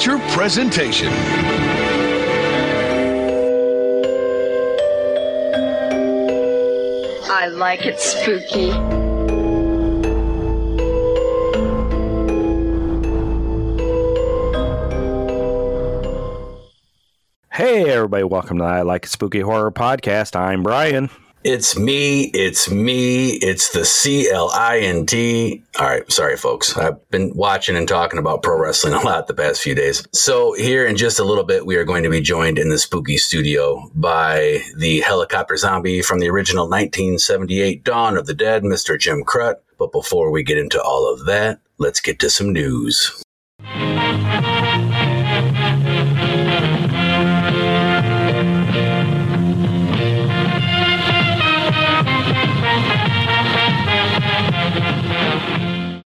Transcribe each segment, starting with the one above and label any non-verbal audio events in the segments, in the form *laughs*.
feature presentation. I like it spooky. Hey, everybody, welcome to I Like It Spooky Horror Podcast. I'm Brian. It's me. It's me. It's the C L I N T. All right. Sorry, folks. I've been watching and talking about pro wrestling *laughs* a lot the past few days. So, here in just a little bit, we are going to be joined in the spooky studio by the helicopter zombie from the original 1978 Dawn of the Dead, Mr. Jim Krut. But before we get into all of that, let's get to some news.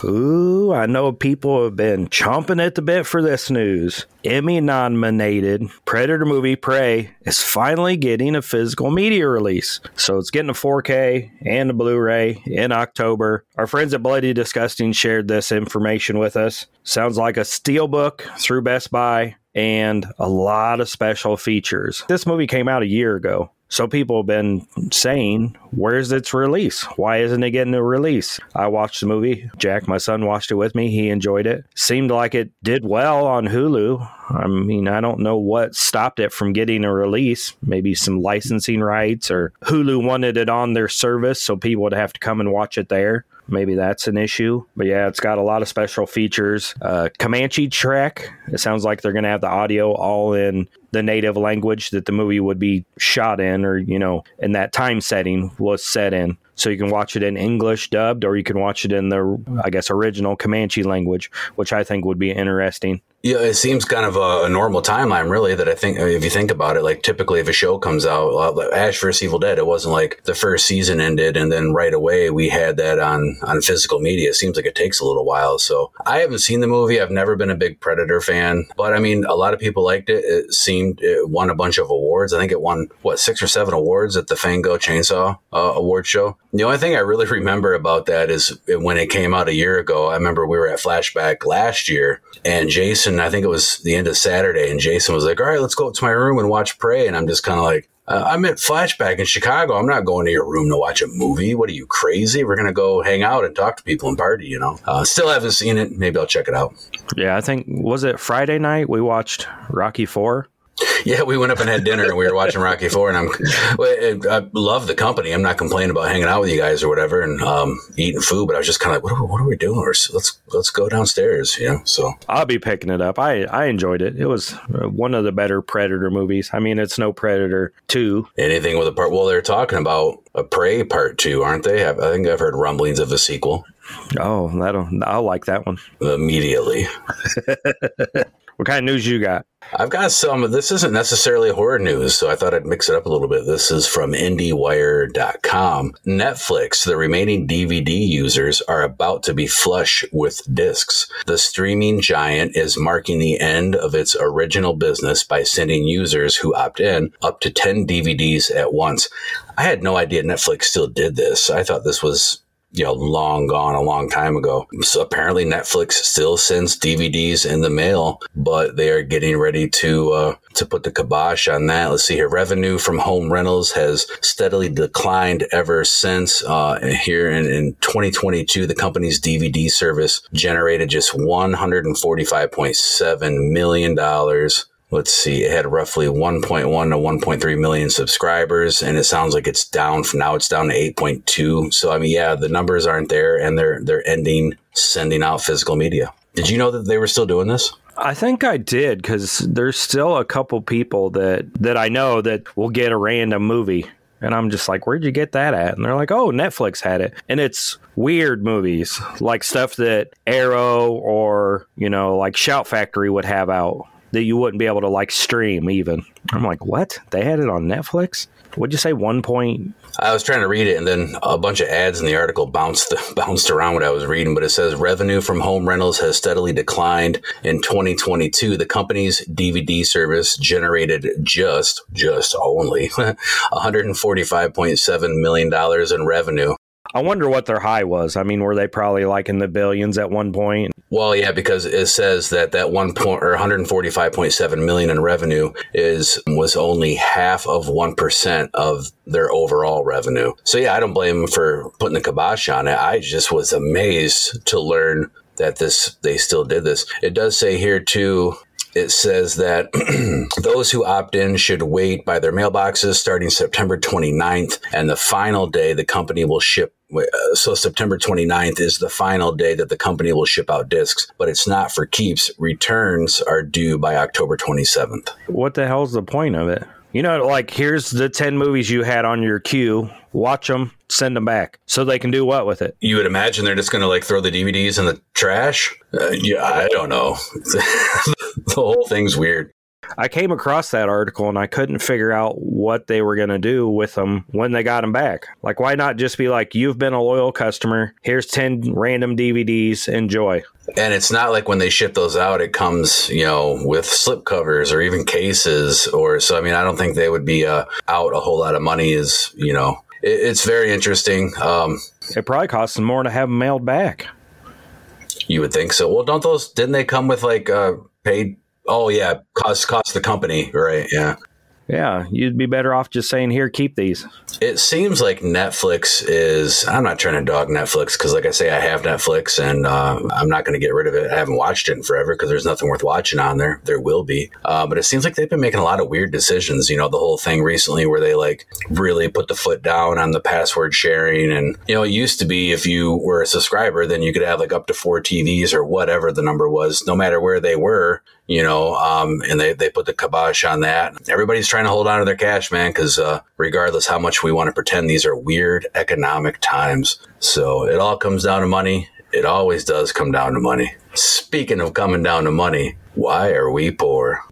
Ooh, I know people have been chomping at the bit for this news. Emmy nominated Predator movie Prey is finally getting a physical media release. So it's getting a 4K and a Blu ray in October. Our friends at Bloody Disgusting shared this information with us. Sounds like a steelbook through Best Buy and a lot of special features. This movie came out a year ago. So people have been saying, where's its release? Why isn't it getting a release? I watched the movie. Jack, my son, watched it with me. He enjoyed it. Seemed like it did well on Hulu. I mean, I don't know what stopped it from getting a release. Maybe some licensing rights or Hulu wanted it on their service, so people would have to come and watch it there. Maybe that's an issue. But yeah, it's got a lot of special features. Uh, Comanche Trek. It sounds like they're going to have the audio all in the native language that the movie would be shot in, or, you know, in that time setting was set in. So you can watch it in English dubbed, or you can watch it in the, I guess, original Comanche language, which I think would be interesting. Yeah, it seems kind of a, a, normal timeline, really. That I think, if you think about it, like typically if a show comes out, uh, Ash vs Evil Dead, it wasn't like the first season ended and then right away we had that on on physical media. It seems like it takes a little while. So I haven't seen the movie. I've never been a big Predator fan, but I mean, a lot of people liked it. It seemed it won a bunch of awards. I think it won what six or seven awards at the Fango Chainsaw uh, Award Show. The only thing I really *laughs* remember about that is when it came out a year ago. I remember we were at Flashback last year, and Jason, I think it was the end of Saturday, and Jason was like, "All right, let's go up to my room and watch Prey," and I'm just kind of like. Uh, I'm at Flashback in Chicago. I'm not going to your room to watch a movie. What are you crazy? We're gonna go hang out and talk to people and party. You know. Uh, still haven't seen it. Maybe I'll check it out. Yeah, I think was it Friday night we watched Rocky Four. Yeah, we went up and had dinner, and we were watching Rocky Four. And I'm, I love the company. I'm not complaining about hanging out with you guys or whatever, and um, eating food. But I was just kind of like, what are, what are we doing? Let's let's go downstairs, you know. So I'll be picking it up. I I enjoyed it. It was one of the better Predator movies. I mean, it's no Predator two. Anything with a part? Well, they're talking about a Prey part two, aren't they? I think I've heard rumblings of a sequel. Oh, that'll I'll like that one immediately. *laughs* What kind of news you got? I've got some. This isn't necessarily horror news, so I thought I'd mix it up a little bit. This is from IndieWire.com. Netflix, the remaining DVD users are about to be flush with discs. The streaming giant is marking the end of its original business by sending users who opt in up to 10 DVDs at once. I had no idea Netflix still did this. I thought this was you know, long gone a long time ago. So apparently Netflix still sends DVDs in the mail, but they are getting ready to, uh, to put the kibosh on that. Let's see here. Revenue from home rentals has steadily declined ever since. Uh, here in, in 2022, the company's DVD service generated just $145.7 million let's see, it had roughly 1.1 to 1.3 million subscribers, and it sounds like it's down from now. It's down to 8.2. So I mean, yeah, the numbers aren't there, and they're they're ending sending out physical media. Did you know that they were still doing this? I think I did because there's still a couple people that that I know that will get a random movie. And I'm just like, where'd you get that at? And they're like, oh, Netflix had it. And it's weird movies, like stuff that Arrow or, you know, like Shout Factory would have out that you wouldn't be able to like stream even. I'm like, what? They had it on Netflix? What'd you say? One point? I was trying to read it, and then a bunch of ads in the article bounced *laughs* bounced around what I was reading. But it says revenue from home rentals has steadily declined in 2022. The company's DVD service generated just just only *laughs* 145.7 million dollars in revenue I wonder what their high was. I mean, were they probably like in the billions at one point? Well, yeah, because it says that that one point or 145.7 million in revenue is was only half of one percent of their overall revenue. So yeah, I don't blame them for putting the kibosh on it. I just was amazed to learn that this they still did this. It does say here too it says that *clears throat* those who opt in should wait by their mailboxes starting September 29th, and the final day the company will ship. Uh, so September 29th is the final day that the company will ship out discs, but it's not for keeps. Returns are due by October 27th. What the hell's the point of it? You know, like here's the 10 movies you had on your queue. Watch them, send them back so they can do what with it? You would imagine they're just going to like throw the DVDs in the trash. Uh, yeah, I don't know. *laughs* the whole thing's weird. I came across that article and I couldn't figure out what they were going to do with them when they got them back. Like, why not just be like, you've been a loyal customer. Here's 10 random DVDs. Enjoy. And it's not like when they ship those out, it comes, you know, with slip covers or even cases. Or so, I mean, I don't think they would be uh, out a whole lot of money, is, you know, it, it's very interesting. Um, it probably costs them more to have them mailed back. You would think so. Well, don't those, didn't they come with like uh, paid Oh yeah, cost cost the company, right? Yeah. Yeah, you'd be better off just saying, "Here, keep these." It seems like Netflix is. I'm not trying to dog Netflix because, like I say, I have Netflix and uh, I'm not going to get rid of it. I haven't watched it in forever because there's nothing worth watching on there. There will be, uh, but it seems like they've been making a lot of weird decisions. You know, the whole thing recently where they like really put the foot down on the password sharing, and you know, it used to be if you were a subscriber, then you could have like up to four TVs or whatever the number was, no matter where they were you know, um, and they, they put the kibosh on that. Everybody's trying to hold on to their cash, man, because uh, regardless how much we want to pretend, these are weird economic times. So it all comes down to money. It always does come down to money. Speaking of coming down to money, why are we poor?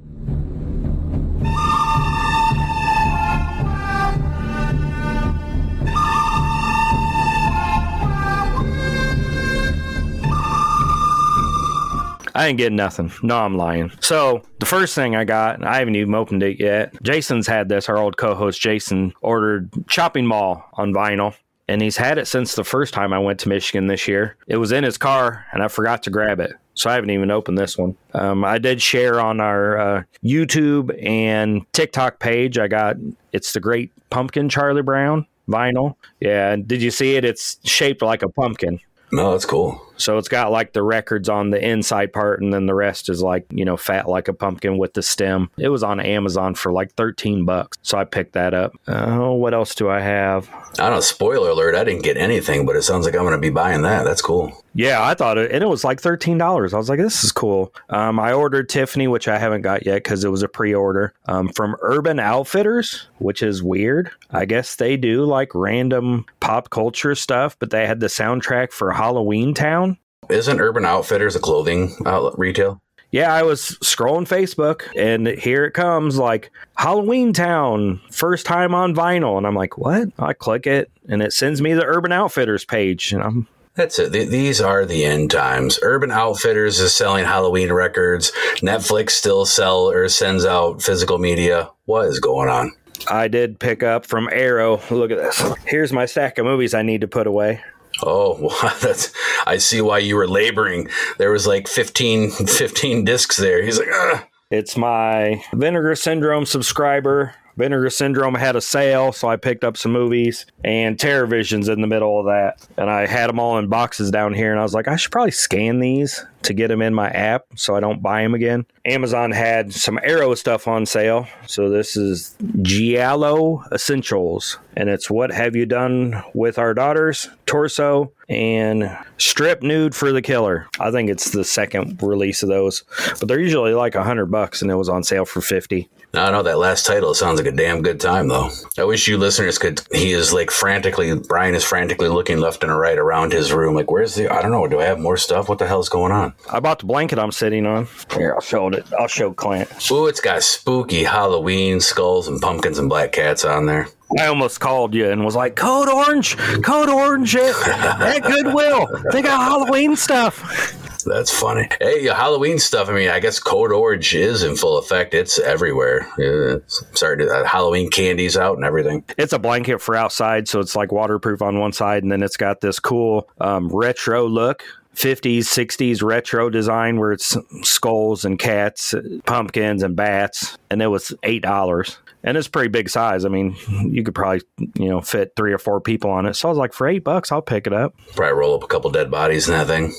I didn't get nothing. No, I'm lying. So the first thing I got, I haven't even opened it yet. Jason's had this. Our old co-host Jason ordered Chopping Mall on vinyl. And he's had it since the first time I went to Michigan this year. It was in his car, and I forgot to grab it. So I haven't even opened this one. Um, I did share on our uh, YouTube and TikTok page. I got it's the Great Pumpkin Charlie Brown vinyl. Yeah, did you see it? It's shaped like a pumpkin. No, that's cool. So it's got like the records on the inside part, and then the rest is like, you know, fat like a pumpkin with the stem. It was on Amazon for like 13 bucks. So I picked that up. Oh, what else do I have? I don't know. Spoiler alert, I didn't get anything, but it sounds like I'm going to be buying that. That's cool. Yeah, I thought it, and it was like thirteen dollars. I was like, "This is cool." Um, I ordered Tiffany, which I haven't got yet because it was a pre-order um, from Urban Outfitters, which is weird. I guess they do like random pop culture stuff, but they had the soundtrack for Halloween Town, isn't Urban Outfitters a clothing outlet retail? Yeah, I was scrolling Facebook and here it comes like Halloween Town, first time on vinyl. And I'm like, what? I click it and it sends me the Urban Outfitters page. And I'm that's it. These are the end times. Urban Outfitters is selling Halloween records. Netflix still sell or sends out physical media. What is going on? I did pick up from Arrow. Look at this. Here's my stack of movies I need to put away. Oh, *laughs* well, that's. I see why you were laboring. There was like 15, *laughs* 15 discs there. He's like, Ugh. It's my Vinegar Syndrome subscriber Vinegar Syndrome had a sale, so I picked up some movies and Terror Visions in the middle of that. And I had them all in boxes down here, and I was like, I should probably scan these to get them in my app so I don't buy them again. Amazon had some Arrow stuff on sale. So this is Giallo Essentials, and it's What Have You Done with Our Daughters, Torso, and Strip Nude for the Killer. I think it's the second release of those, but they're usually like a hundred bucks, and it was on sale for 50. I know that last title sounds like a damn good time, though. I wish you listeners could. He is like frantically, Brian is frantically looking left and right around his room. Like, where's the, I don't know, do I have more stuff? What the hell's going on? I bought the blanket I'm sitting on. Here, I'll show it. I'll show Clint. Ooh, it's got spooky Halloween skulls and pumpkins and black cats on there. I almost called you and was like, Code Orange, Code Orange at, *laughs* at Goodwill. They got Halloween stuff. That's funny. Hey, Halloween stuff. I mean, I guess Code Orange is in full effect. It's everywhere. Yeah, it's. Uh, Halloween candies out and everything. It's a blanket for outside, so it's like waterproof on one side, and then it's got this cool um, retro look. 50s, 60s retro design where it's skulls and cats, uh, pumpkins and bats, and it was eight dollars. And it's pretty big size. I mean, you could probably you know fit three or four people on it. So I was like, for eight bucks, I'll pick it up. Probably roll up a couple dead bodies in that thing.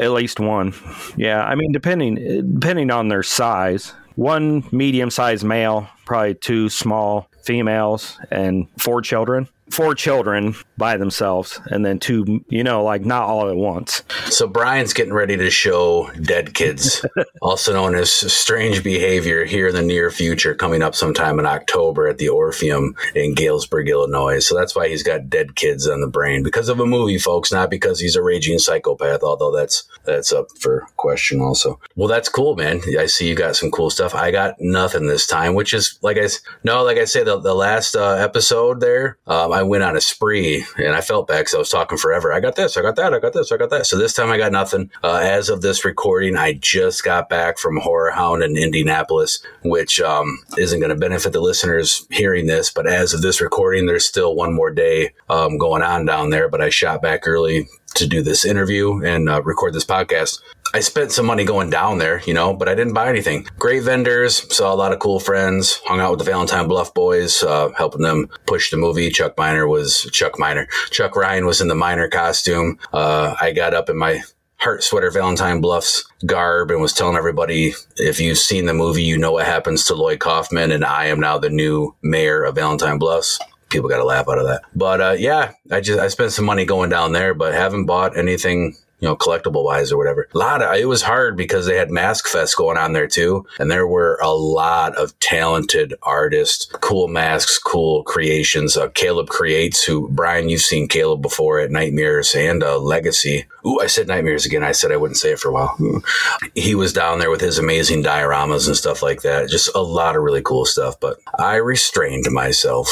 At least one. Yeah, I mean, depending depending on their size, one medium sized male, probably two small females, and four children four children by themselves and then two you know like not all at once. So brian's getting ready to show dead kids *laughs* also known as strange behavior here in the near future coming up sometime in october at the orpheum in galesburg illinois. So that's why he's got dead kids on the brain because of a movie folks not because he's a raging psychopath although that's that's up for question also. Well that's cool man. I see you got some cool stuff. I got nothing this time which is like i no like i say the, the last uh, episode there um, I went on a spree and I felt bad because I was talking forever. I got this, I got that, I got this, I got that. So this time I got nothing. Uh, as of this recording, I just got back from Horror Hound in Indianapolis, which um, isn't going to benefit the listeners hearing this. But as of this recording, there's still one more day um, going on down there. But I shot back early to do this interview and uh, record this podcast. I spent some money going down there, you know, but I didn't buy anything. Great vendors, saw a lot of cool friends, hung out with the Valentine Bluff boys, uh, helping them push the movie. Chuck Miner was Chuck Miner. Chuck Ryan was in the Miner costume. Uh, I got up in my heart sweater Valentine Bluffs garb and was telling everybody if you've seen the movie, you know what happens to Lloyd Kaufman, and I am now the new mayor of Valentine Bluffs people got a laugh out of that. But uh, yeah, I just I spent some money going down there, but haven't bought anything you know, collectible wise or whatever. A lot of it was hard because they had Mask Fest going on there too, and there were a lot of talented artists, cool masks, cool creations. Uh, Caleb creates, who Brian, you've seen Caleb before at Nightmares and uh, Legacy. Ooh, I said Nightmares again. I said I wouldn't say it for a while. *laughs* He was down there with his amazing dioramas and stuff like that. Just a lot of really cool stuff, but I restrained myself.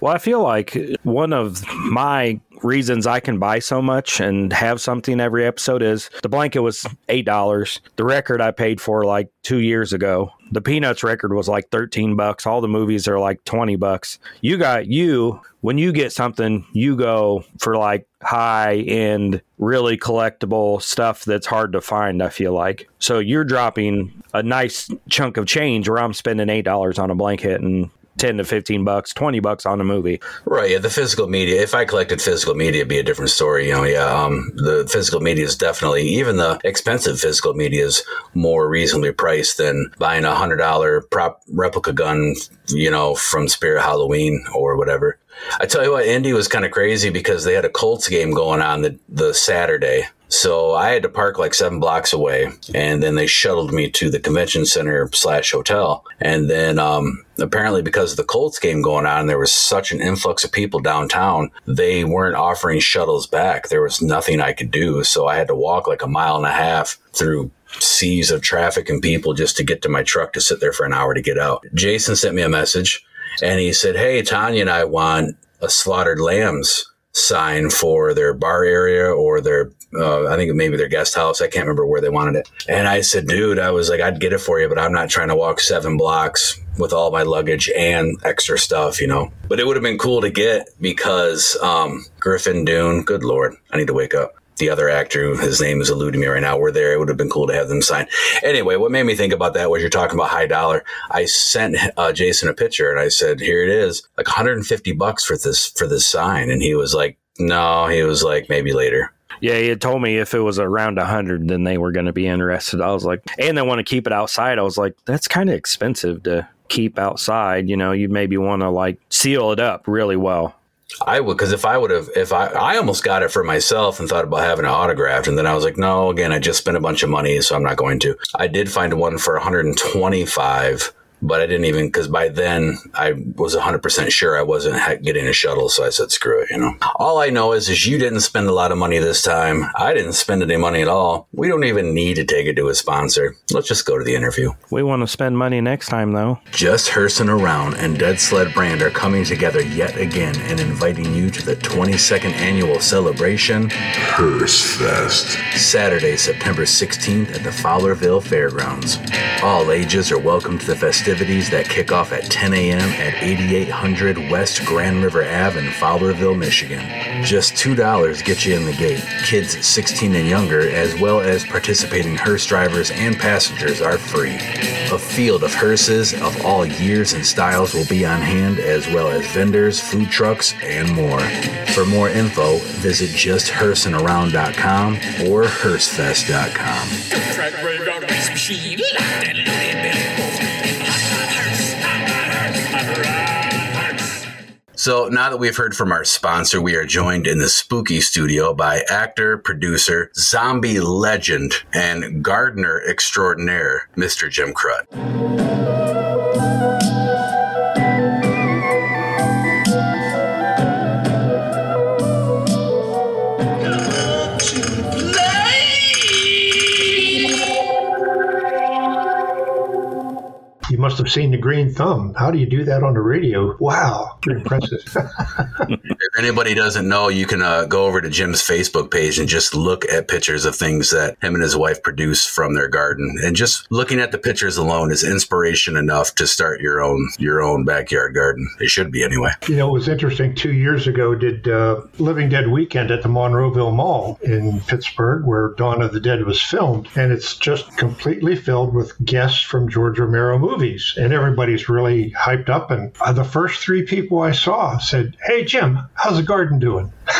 Well, I feel like one of my reasons I can buy so much and have something every episode is the blanket was eight dollars. The record I paid for like two years ago. The Peanuts record was like thirteen bucks. All the movies are like twenty bucks. You got you when you get something, you go for like high end, really collectible stuff that's hard to find. I feel like so you're dropping a nice chunk of change where I'm spending eight dollars on a blanket and 10 to 15 bucks, 20 bucks on a movie. Right. Yeah. The physical media, if I collected physical media, it'd be a different story. You know, yeah. Um, the physical media is definitely, even the expensive physical media is more reasonably priced than buying a hundred dollar prop replica gun, you know, from Spirit Halloween or whatever. I tell you what, Indy was kind of crazy because they had a Colts game going on the, the Saturday so I had to park like seven blocks away, and then they shuttled me to the convention center slash hotel. And then um, apparently, because of the Colts game going on, there was such an influx of people downtown. They weren't offering shuttles back. There was nothing I could do, so I had to walk like a mile and a half through seas of traffic and people just to get to my truck to sit there for an hour to get out. Jason sent me a message, and he said, "Hey, Tanya and I want a slaughtered lambs." sign for their bar area or their uh, I think maybe their guest house. I can't remember where they wanted it. And I said, dude, I was like, I'd get it for you, but I'm not trying to walk seven blocks with all my luggage and extra stuff, you know. But it would have been cool to get because um, Griffin Dunne, good lord, I need to wake up. The other actor, his name is eluding me right now, were there. It would have been cool to have them sign. Anyway, what made me think about that was you're talking about high dollar. I sent uh, Jason a picture and I said, "Here it is, like 150 bucks for this for this sign," and he was like, "No," he was like, "Maybe later." Yeah, he had told me if it was around a hundred, then they were going to be interested. I was like, and they want to keep it outside. I was like, that's kind of expensive to keep outside. You know, you maybe want to like seal it up really well. I would, because if I would have, if I, I almost got it for myself and thought about having it autographed, and then I was like, no, again, I just spent a bunch of money, so I'm not going to. I did find one for 125 but I didn't even because by then I was 100 percent sure I wasn't getting a shuttle, so I said screw it. You know, all I know is is you didn't spend a lot of money this time. I didn't spend any money at all. We don't even need to take it to a sponsor. Let's just go to the interview. We want to spend money next time though. Just Hearson Around and Dead Sled Brand are coming together yet again and inviting you to the 22nd annual celebration, Hearse Fest. Saturday, September 16th at the Fowlerville Fairgrounds. All ages are welcome to the festivities that kick off at 10 a.m. at 8800 West Grand River Ave in Fowlerville, Michigan. Just $2 get you in the gate. Kids 16 and younger, as well as participating hearse drivers and passengers, are free. A field of hearses of all years and styles will be on hand, as well as vendors, food trucks, and more. For more info, visit justhursonaround.com or hearsefest.com. So now that we've heard from our sponsor, we are joined in the spooky studio by actor, producer, zombie legend, and gardener extraordinaire, Mr. Jim Krut. Must have seen the green thumb. How do you do that on the radio? Wow, impressive. *laughs* If anybody doesn't know, you can uh, go over to Jim's Facebook page and just look at pictures of things that him and his wife produce from their garden. And just looking at the pictures alone is inspiration enough to start your own your own backyard garden. It should be anyway. you know, it was interesting. Two years ago, did uh, Living Dead weekend at the Monroeville Mall in Pittsburgh, where Dawn of the Dead was filmed, and it's just completely filled with guests from George Romero movies, and everybody's really hyped up. And uh, the first three people I saw said, "Hey Jim, how's the garden doing?" *laughs*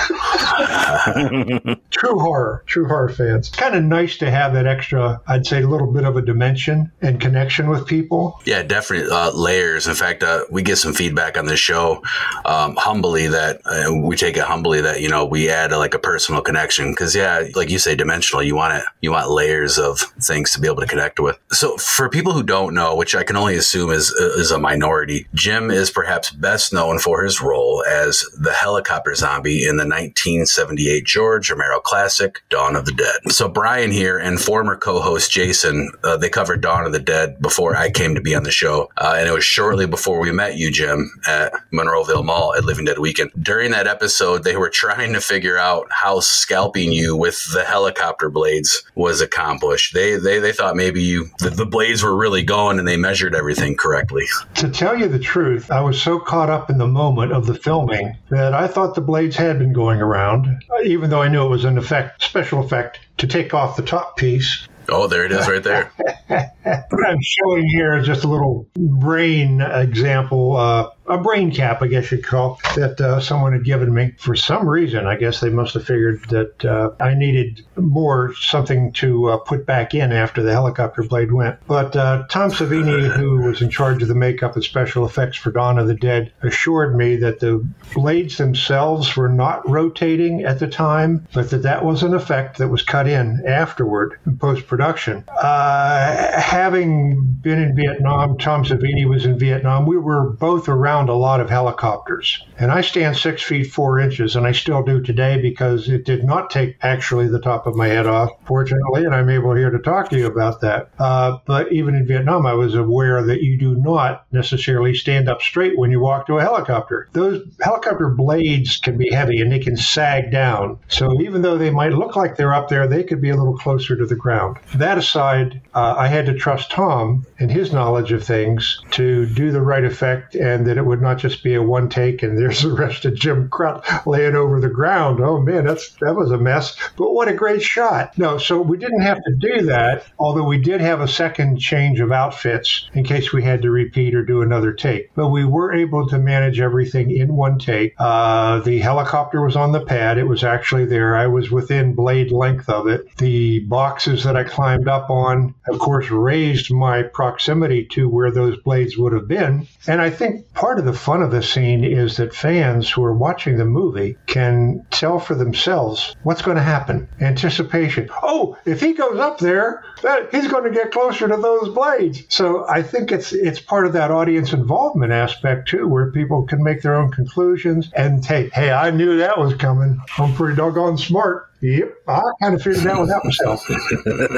true horror, true horror fans. Kind of nice to have that extra, I'd say, a little bit of a dimension and connection with people. Yeah, definitely uh, layers. In fact, uh, we get some feedback on this show um, humbly that uh, we take it humbly that you know we add like a personal connection because yeah, like you say, dimensional. You want it. You want layers of things to be able to connect with. So for people who don't know, which I can only assume is is a minority, Jim is perhaps best known for his role as the helicopter zombie in the 1978 George Romero classic Dawn of the Dead. So Brian here and former co-host Jason, uh, they covered Dawn of the Dead before I came to be on the show, uh, and it was shortly before we met you, Jim, at Monroeville Mall at Living Dead Weekend. During that episode, they were trying to figure out how scalping you with the helicopter blades was accomplished. They they, they thought maybe you the, the blades were really going and they measured everything correctly. To tell you the truth, I was so caught up in the moment of the filming that I thought the blades had been going around, even though I knew it was an effect, special effect to take off the top piece. Oh, there it is, right there. *laughs* What I'm showing here is just a little brain example, uh, a brain cap, I guess you'd call, that uh, someone had given me. For some reason, I guess they must have figured that uh, I needed more something to uh, put back in after the helicopter blade went. But uh, Tom Savini, who was in charge of the makeup and special effects for Dawn of the Dead, assured me that the blades themselves were not rotating at the time, but that that was an effect that was cut in afterward in post production. Uh, having been in Vietnam, Tom Savini was in Vietnam. We were both around a lot of helicopters. And I stand six feet four inches, and I still do today because it did not take actually the top of my head off, fortunately, and I'm able here to talk to you about that. Uh, but even in Vietnam, I was aware that you do not necessarily stand up straight when you walk to a helicopter. Those helicopter blades can be heavy and they can sag down. So even though they might look like they're up there, they could be a little closer to the ground. That aside, uh, I had to trust Tom and his knowledge of things to do the right effect and that it would not just be a one take and there's the rest of Jim Krut laying over the ground. Oh man, that's that was a mess. But what a great shot. No, so we didn't have to do that, although we did have a second change of outfits in case we had to repeat or do another take. But we were able to manage everything in one take. Uh, the helicopter was on the pad. It was actually there. I was within blade length of it. The boxes that I climbed up on, of course, raised my proximity to where those blades would have been. And I think part of the fun of the scene is that fans who are watching the movie can tell for themselves what's going to happen. Anticipation. Oh, if he goes up there, that, he's going to get closer to those blades. So I think it's it's part of that audience involvement aspect too, where people can make their own conclusions and take, hey, I knew that was coming. I'm pretty doggone smart. Yep, I kind of figured that one out myself.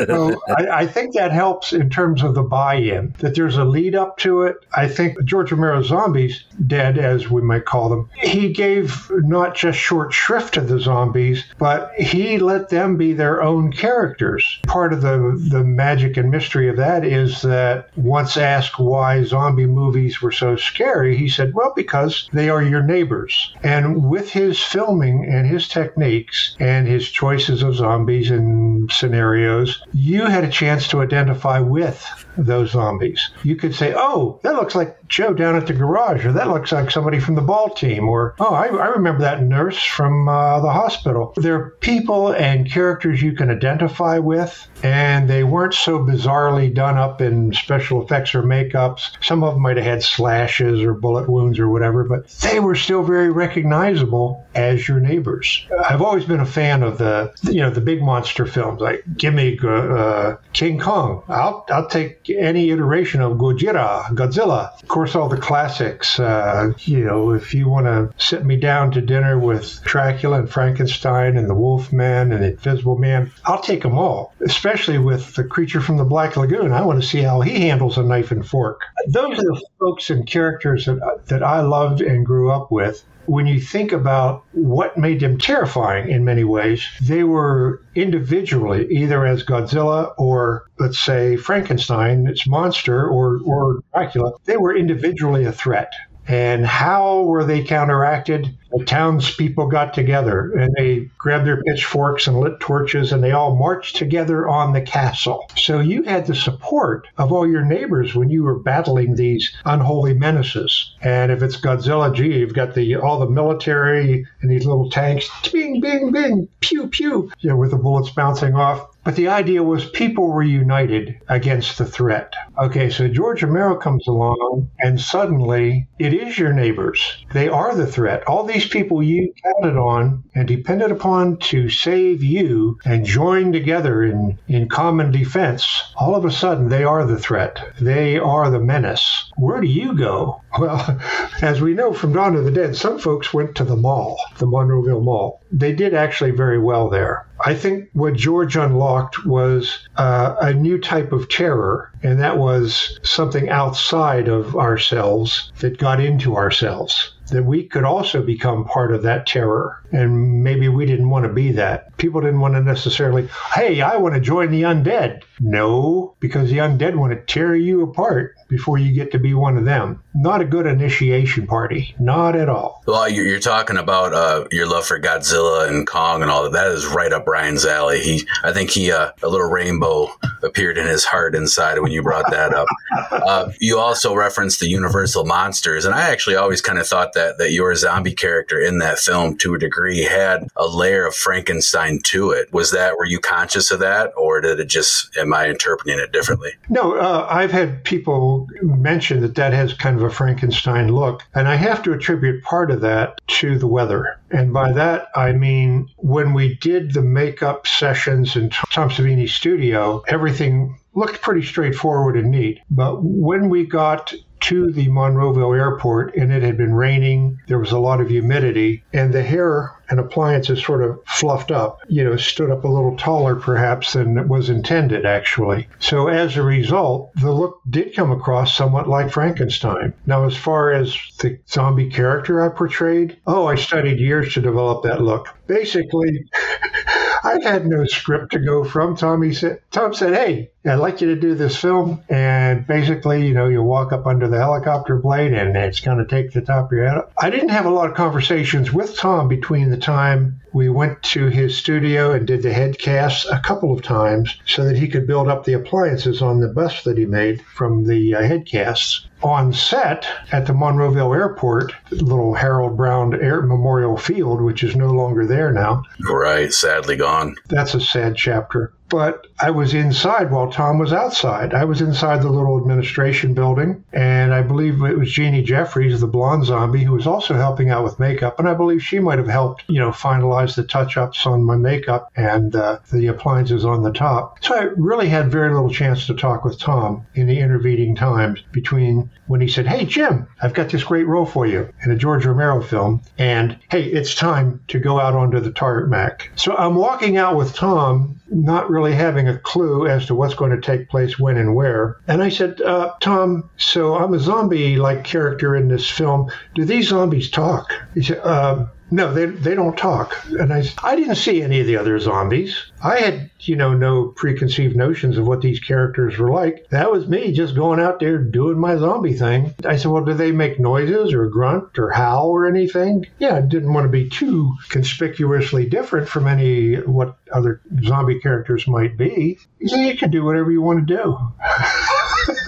so I, I, think that helps in terms of the buy-in. That there's a lead up to it. I think George Romero's zombies, dead as we might call them, he gave not just short shrift to the zombies, but he let them be their own characters. Part of the the magic and mystery of that is that once asked why zombie movies were so scary, he said, "Well, because they are your neighbors." And with his filming and his techniques and his choices of zombies and scenarios, you had a chance to identify with those zombies. You could say, oh, that looks like Joe down at the garage, or that looks like somebody from the ball team, or oh, I, I remember that nurse from uh, the hospital. They're people and characters you can identify with, and they weren't so bizarrely done up in special effects or makeups. Some of them might have had slashes or bullet wounds or whatever, but they were still very recognizable as your neighbors. I've always been a fan of the, you know, the big monster films. Like, give me uh, King Kong. I'll I'll take any iteration of Gojira, Godzilla. Course, all the classics. Uh, you know, if you want to sit me down to dinner with Dracula and Frankenstein and the Wolfman and the Invisible Man, I'll take them all. Especially with the creature from the Black Lagoon. I want to see how he handles a knife and fork. Those are the folks and characters that that I loved and grew up with when you think about what made them terrifying in many ways, they were individually, either as Godzilla or, let's say, Frankenstein, its monster, or, or Dracula, they were individually a threat. And how were they counteracted? The townspeople got together and they grabbed their pitchforks and lit torches and they all marched together on the castle. So you had the support of all your neighbors when you were battling these unholy menaces. And if it's Godzilla, gee, you've got the all the military and these little tanks, bing, bing, bing, pew, pew, you know, with the bullets bouncing off. But the idea was people were united against the threat. Okay, so George Romero comes along, and suddenly it is your neighbors. They are the threat. All these people you counted on and depended upon to save you and join together in, in common defense, all of a sudden they are the threat. They are the menace. Where do you go? *laughs* Well, as we know from Dawn of the Dead, some folks went to the mall, the Monroeville Mall. They did actually very well there. I think what George unlocked was uh, a new type of terror, and that was something outside of ourselves that got into ourselves that we could also become part of that terror. And maybe we didn't want to be that. People didn't want to necessarily, hey, I want to join the undead. No, because the undead want to tear you apart before you get to be one of them. Not a good initiation party. Not at all. Well, you're talking about uh, your love for Godzilla and Kong and all that. That is right up Brian's alley. He, I think he, uh, a little rainbow appeared in his heart inside when you brought that up. uh, you also referenced the Universal monsters, and I actually always kind of thought that that your zombie character in that film, to a degree, had a layer of Frankenstein to it. Was that were you conscious of that, or did it just? Am I interpreting it differently? No, uh, I've had people mention that that has kind of a Frankenstein look, and I have to attribute part of that to the weather. And by that, I mean when we did the makeup sessions in Tom Savini's studio, everything looked pretty straightforward and neat. But when we got to the Monroeville airport and it had been raining. There was a lot of humidity and the hair and appliances sort of fluffed up, you know, stood up a little taller perhaps than it was intended actually. So as a result, the look did come across somewhat like Frankenstein. Now, as far as the zombie character I portrayed, oh, I studied years to develop that look. Basically, *laughs* I had no script to go from. Tommy said, Tom said, "Hey, I'd like you to do this film, and basically, you know, you walk up under the helicopter blade, and it's going to take the top of your head." I didn't have a lot of conversations with Tom between the time we went to his studio and did the head casts a couple of times, so that he could build up the appliances on the bust that he made from the uh, head casts on set at the Monroeville Airport, little Harold Brown Air Memorial Field, which is no longer there now. Right, sadly gone. That's a sad chapter. But I was inside while Tom was outside. I was inside the little administration building, and I believe it was Jeannie Jeffries, the blonde zombie, who was also helping out with makeup. And I believe she might have helped, you know, finalize the touch ups on my makeup and uh, the appliances on the top. So I really had very little chance to talk with Tom in the intervening times between when he said, Hey, Jim, I've got this great role for you in a George Romero film, and hey, it's time to go out onto the tarmac. So I'm walking out with Tom, not really having a clue as to what's going to take place when and where. And I said, uh, Tom, so I'm a zombie like character in this film. Do these zombies talk? He said, uh, no, they, they don't talk. And I, I didn't see any of the other zombies. I had, you know, no preconceived notions of what these characters were like. That was me just going out there doing my zombie thing. I said, well, do they make noises or grunt or howl or anything? Yeah, I didn't want to be too conspicuously different from any what other zombie characters might be. Said, you can do whatever you want to do.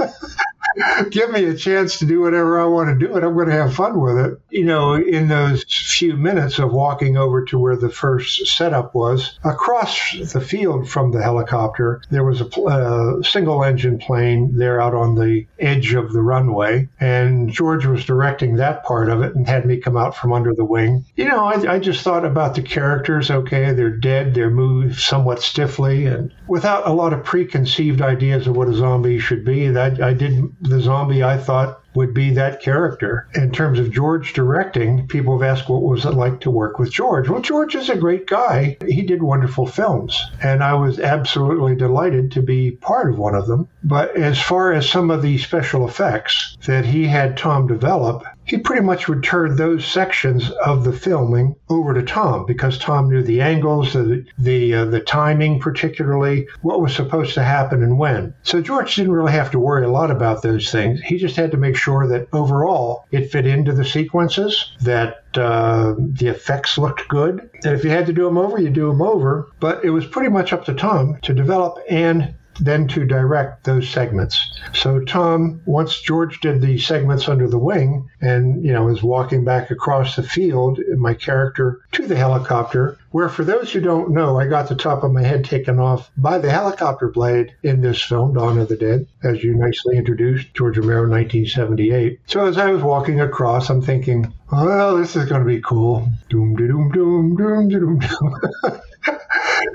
*laughs* *laughs* give me a chance to do whatever I want to do and I'm going to have fun with it. You know, in those few minutes of walking over to where the first setup was, across the field from the helicopter, there was a uh, single engine plane there out on the edge of the runway. And George was directing that part of it and had me come out from under the wing. You know, I, I just thought about the characters. Okay, they're dead, they're moved somewhat stiffly, and without a lot of preconceived ideas of what a zombie should be. That I didn't the zombie I thought would be that character. In terms of George directing, people have asked what was it like to work with George. Well, George is a great guy. He did wonderful films, and I was absolutely delighted to be part of one of them. But as far as some of the special effects that he had Tom develop, he pretty much would turn those sections of the filming over to Tom because Tom knew the angles, the the, uh, the timing, particularly what was supposed to happen and when. So George didn't really have to worry a lot about those things. He just had to make sure that overall it fit into the sequences, that uh, the effects looked good. And if you had to do them over, you do them over. But it was pretty much up to Tom to develop and then to direct those segments. So Tom, once George did the segments under the wing and, you know, was walking back across the field, my character to the helicopter, where for those who don't know, I got the top of my head taken off by the helicopter blade in this film, Dawn of the Dead, as you nicely introduced, George Romero, 1978. So as I was walking across, I'm thinking, well, this is going to be cool. Doom, doom, doom, doom, doom, doom. *laughs*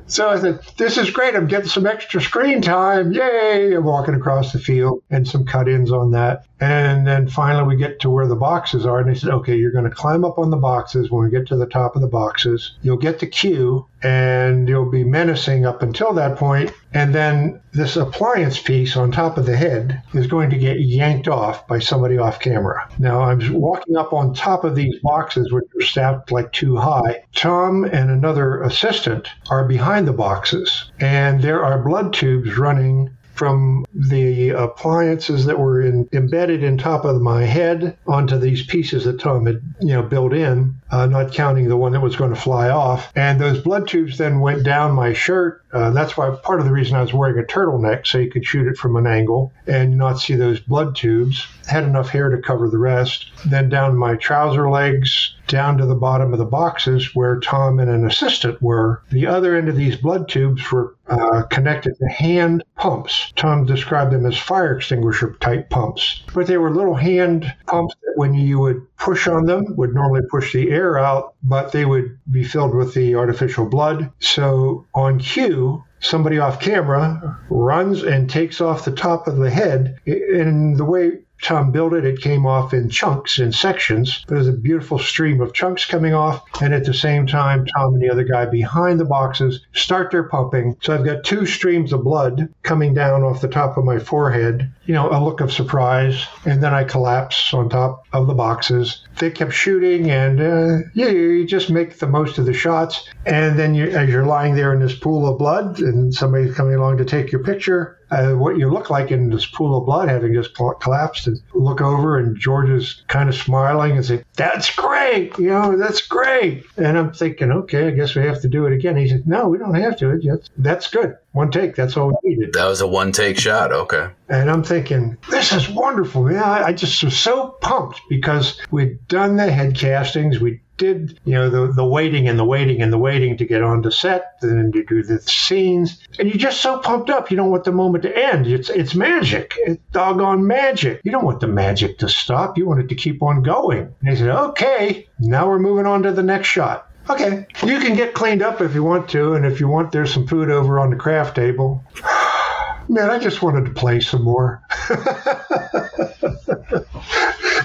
so I said, This is great. I'm getting some extra screen time. Yay. I'm walking across the field and some cut ins on that. And then finally we get to where the boxes are. And they said, Okay, you're going to climb up on the boxes. When we get to the top of the boxes, you'll get the cue and you'll be menacing up until that point. And then this appliance piece on top of the head is going to get yanked off by somebody off camera. Now I'm walking up on top of these boxes, which are stacked like too high. Tom and another assistant are behind the boxes, and there are blood tubes running from the appliances that were in, embedded in top of my head onto these pieces that Tom had, you know, built in, uh, not counting the one that was going to fly off. And those blood tubes then went down my shirt. Uh, that's why part of the reason I was wearing a turtleneck, so you could shoot it from an angle and not see those blood tubes. Had enough hair to cover the rest. Then down my trouser legs, down to the bottom of the boxes where Tom and an assistant were. The other end of these blood tubes were uh, connected to hand pumps. Tom described them as fire extinguisher type pumps, but they were little hand pumps that when you would push on them would normally push the air out, but they would be filled with the artificial blood. So on cue, somebody off camera runs and takes off the top of the head. And the way Tom built it. It came off in chunks, in sections. There's a beautiful stream of chunks coming off. And at the same time, Tom and the other guy behind the boxes start their pumping. So I've got two streams of blood coming down off the top of my forehead. You know, a look of surprise. And then I collapse on top of the boxes. They kept shooting, and uh, yeah, you just make the most of the shots. And then you, as you're lying there in this pool of blood, and somebody's coming along to take your picture, uh, what you look like in this pool of blood having just collapsed and look over and George is kind of smiling and say, that's great. You know, that's great. And I'm thinking, okay, I guess we have to do it again. He said, no, we don't have to. That's, that's good. One take. That's all we needed. That was a one take shot. Okay. And I'm thinking, this is wonderful. Man, I, I just was so pumped because we'd done the head castings. We did, you know, the, the waiting and the waiting and the waiting to get onto set, then to do the scenes. And you're just so pumped up. You don't want the moment to end. It's it's magic. It's doggone magic. You don't want the magic to stop. You want it to keep on going. And they said, okay, now we're moving on to the next shot. Okay, you can get cleaned up if you want to, and if you want, there's some food over on the craft table. *sighs* Man, I just wanted to play some more. *laughs*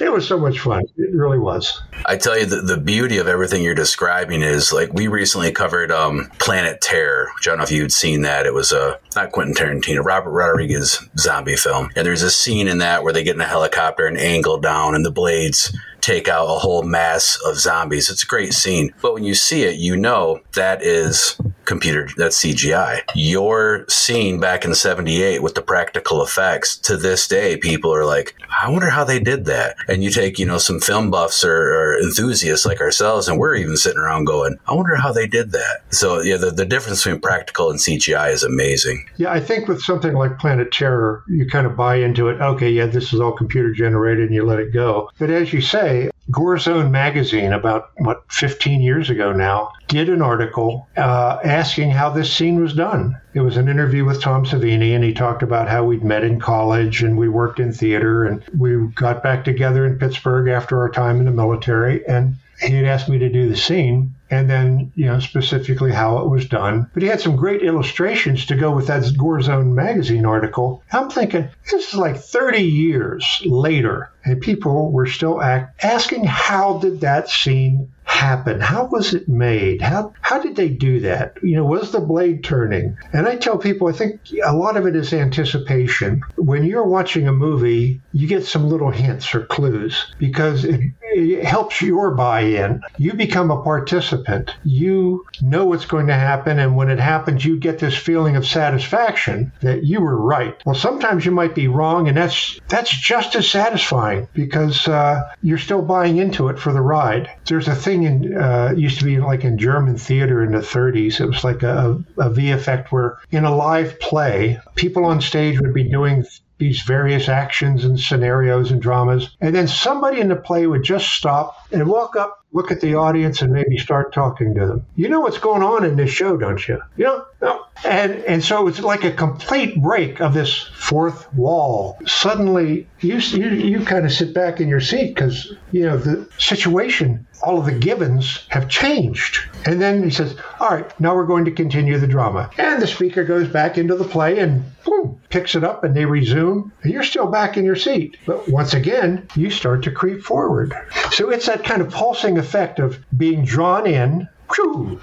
it was so much fun. It really was. I tell you, the, the beauty of everything you're describing is like we recently covered um, Planet Terror, which I don't know if you'd seen that. It was a not Quentin Tarantino, Robert Rodriguez zombie film, and there's a scene in that where they get in a helicopter and angle down, and the blades take out a whole mass of zombies. It's a great scene. But when you see it, you know that is computer, that's CGI. Your scene back in 78 with the practical effects, to this day, people are like, I wonder how they did that. And you take, you know, some film buffs or, or enthusiasts like ourselves, and we're even sitting around going, I wonder how they did that. So, yeah, the, the difference between practical and CGI is amazing. Yeah, I think with something like Planet Terror, you kind of buy into it. Okay, yeah, this is all computer generated and you let it go. But as you say, Gore Zone magazine, about what, 15 years ago now, did an article uh, asking how this scene was done. It was an interview with Tom Savini, and he talked about how we'd met in college and we worked in theater, and we got back together in Pittsburgh after our time in the military. And he had asked me to do the scene and then you know specifically how it was done. But he had some great illustrations to go with that Gore Zone magazine article. I'm thinking this is like 30 years later, and people were still act, asking how did that scene happen? How was it made? How how did they do that? You know, was the blade turning? And I tell people, I think a lot of it is anticipation. When you're watching a movie, you get some little hints or clues because it, it helps your buy-in. You become a participant. You know what's going to happen, and when it happens, you get this feeling of satisfaction that you were right. Well, sometimes you might be wrong, and that's that's just as satisfying because uh, you're still buying into it for the ride. There's a thing in uh, used to be like in German theater in the 30s. It was like a, a V effect where in a live play, people on stage would be doing these various actions and scenarios and dramas. And then somebody in the play would just stop and walk up, look at the audience, and maybe start talking to them. You know what's going on in this show, don't you? You know? No. And and so it's like a complete break of this fourth wall. Suddenly, you you, you kind of sit back in your seat because you know the situation all of the givens have changed. And then he says, All right, now we're going to continue the drama. And the speaker goes back into the play and boom, picks it up and they resume. And you're still back in your seat. But once again, you start to creep forward. So it's that kind of pulsing effect of being drawn in,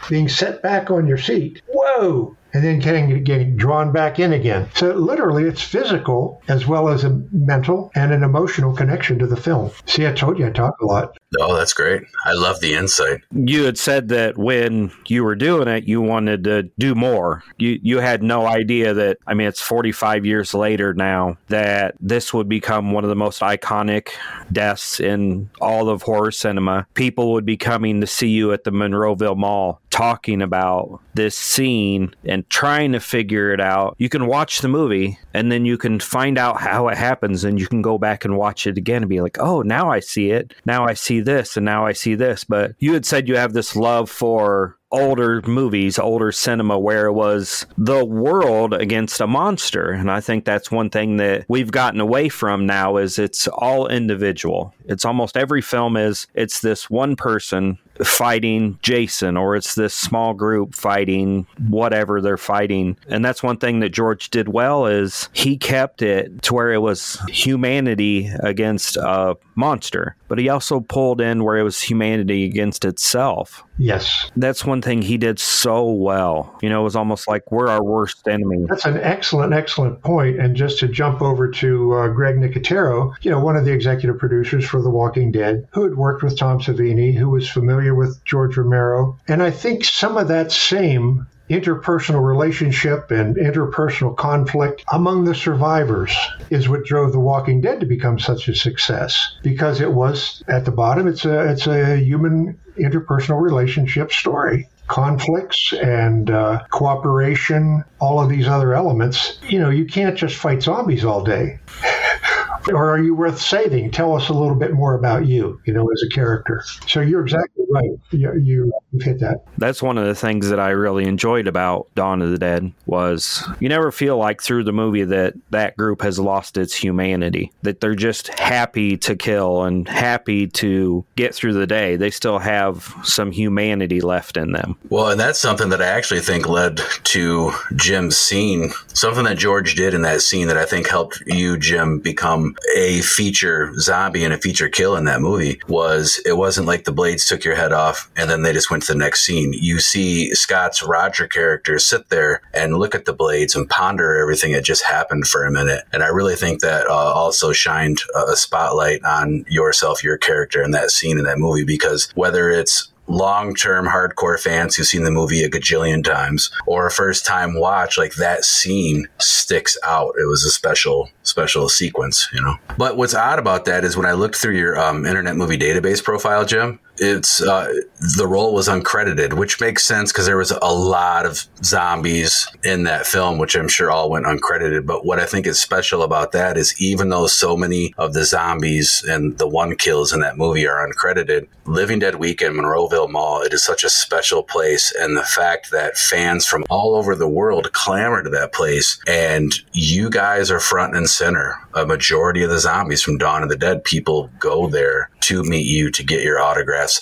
being set back on your seat. Whoa, and then getting, getting drawn back in again. So literally, it's physical as well as a mental and an emotional connection to the film. See, I told you I talk a lot. Oh, that's great. I love the insight. You had said that when you were doing it, you wanted to do more. You you had no idea that. I mean, it's 45 years later now that this would become one of the most iconic deaths in all of horror cinema. People would be coming to see you at the Monroeville Mall talking about this scene and trying to figure it out. You can watch the movie and then you can find out how it happens and you can go back and watch it again and be like, oh, now I see it. Now I see this and now I see this. But you had said you have this love for older movies, older cinema, where it was the world against a monster. And I think that's one thing that we've gotten away from now is it's all individual. It's almost every film is it's this one person fighting Jason or it's this small group fighting whatever they're fighting. And that's one thing that George did well is he kept it to where it was humanity against a monster, but he also pulled in where it was humanity against itself. Yes. That's one thing he did so well. You know, it was almost like we're our worst enemy. That's an excellent, excellent point. And just to jump over to uh, Greg Nicotero, you know, one of the executive producers for The Walking Dead, who had worked with Tom Savini, who was familiar with George Romero. And I think some of that same interpersonal relationship and interpersonal conflict among the survivors is what drove The Walking Dead to become such a success because it was at the bottom it's a it's a human interpersonal relationship story conflicts and uh, cooperation, all of these other elements, you know, you can't just fight zombies all day. *laughs* or are you worth saving? Tell us a little bit more about you, you know, as a character. So you're exactly right. You, you have hit that. That's one of the things that I really enjoyed about Dawn of the Dead was you never feel like through the movie that that group has lost its humanity, that they're just happy to kill and happy to get through the day. They still have some humanity left in them. Well, and that's something that I actually think led to Jim's scene. Something that George did in that scene that I think helped you, Jim, become a feature zombie and a feature kill in that movie was it wasn't like the blades took your head off and then they just went to the next scene. You see Scott's Roger character sit there and look at the blades and ponder everything that just happened for a minute. And I really think that uh, also shined a spotlight on yourself, your character in that scene in that movie because whether it's long term hardcore fans who've seen the movie a gajillion times or a first time watch, like that scene sticks out. It was a special, special sequence, you know. But what's odd about that is when I looked through your um, Internet Movie Database profile, Jim, it's uh, the role was uncredited, which makes sense because there was a lot of zombies in that film, which I'm sure all went uncredited. But what I think is special about that is even though so many of the zombies and the one kills in that movie are uncredited, Living Dead Weekend, Monroeville Mall, it is such a special place. And the fact that fans from all over the world clamor to that place and you guys are front and center. A majority of the zombies from Dawn of the Dead people go there to meet you to get your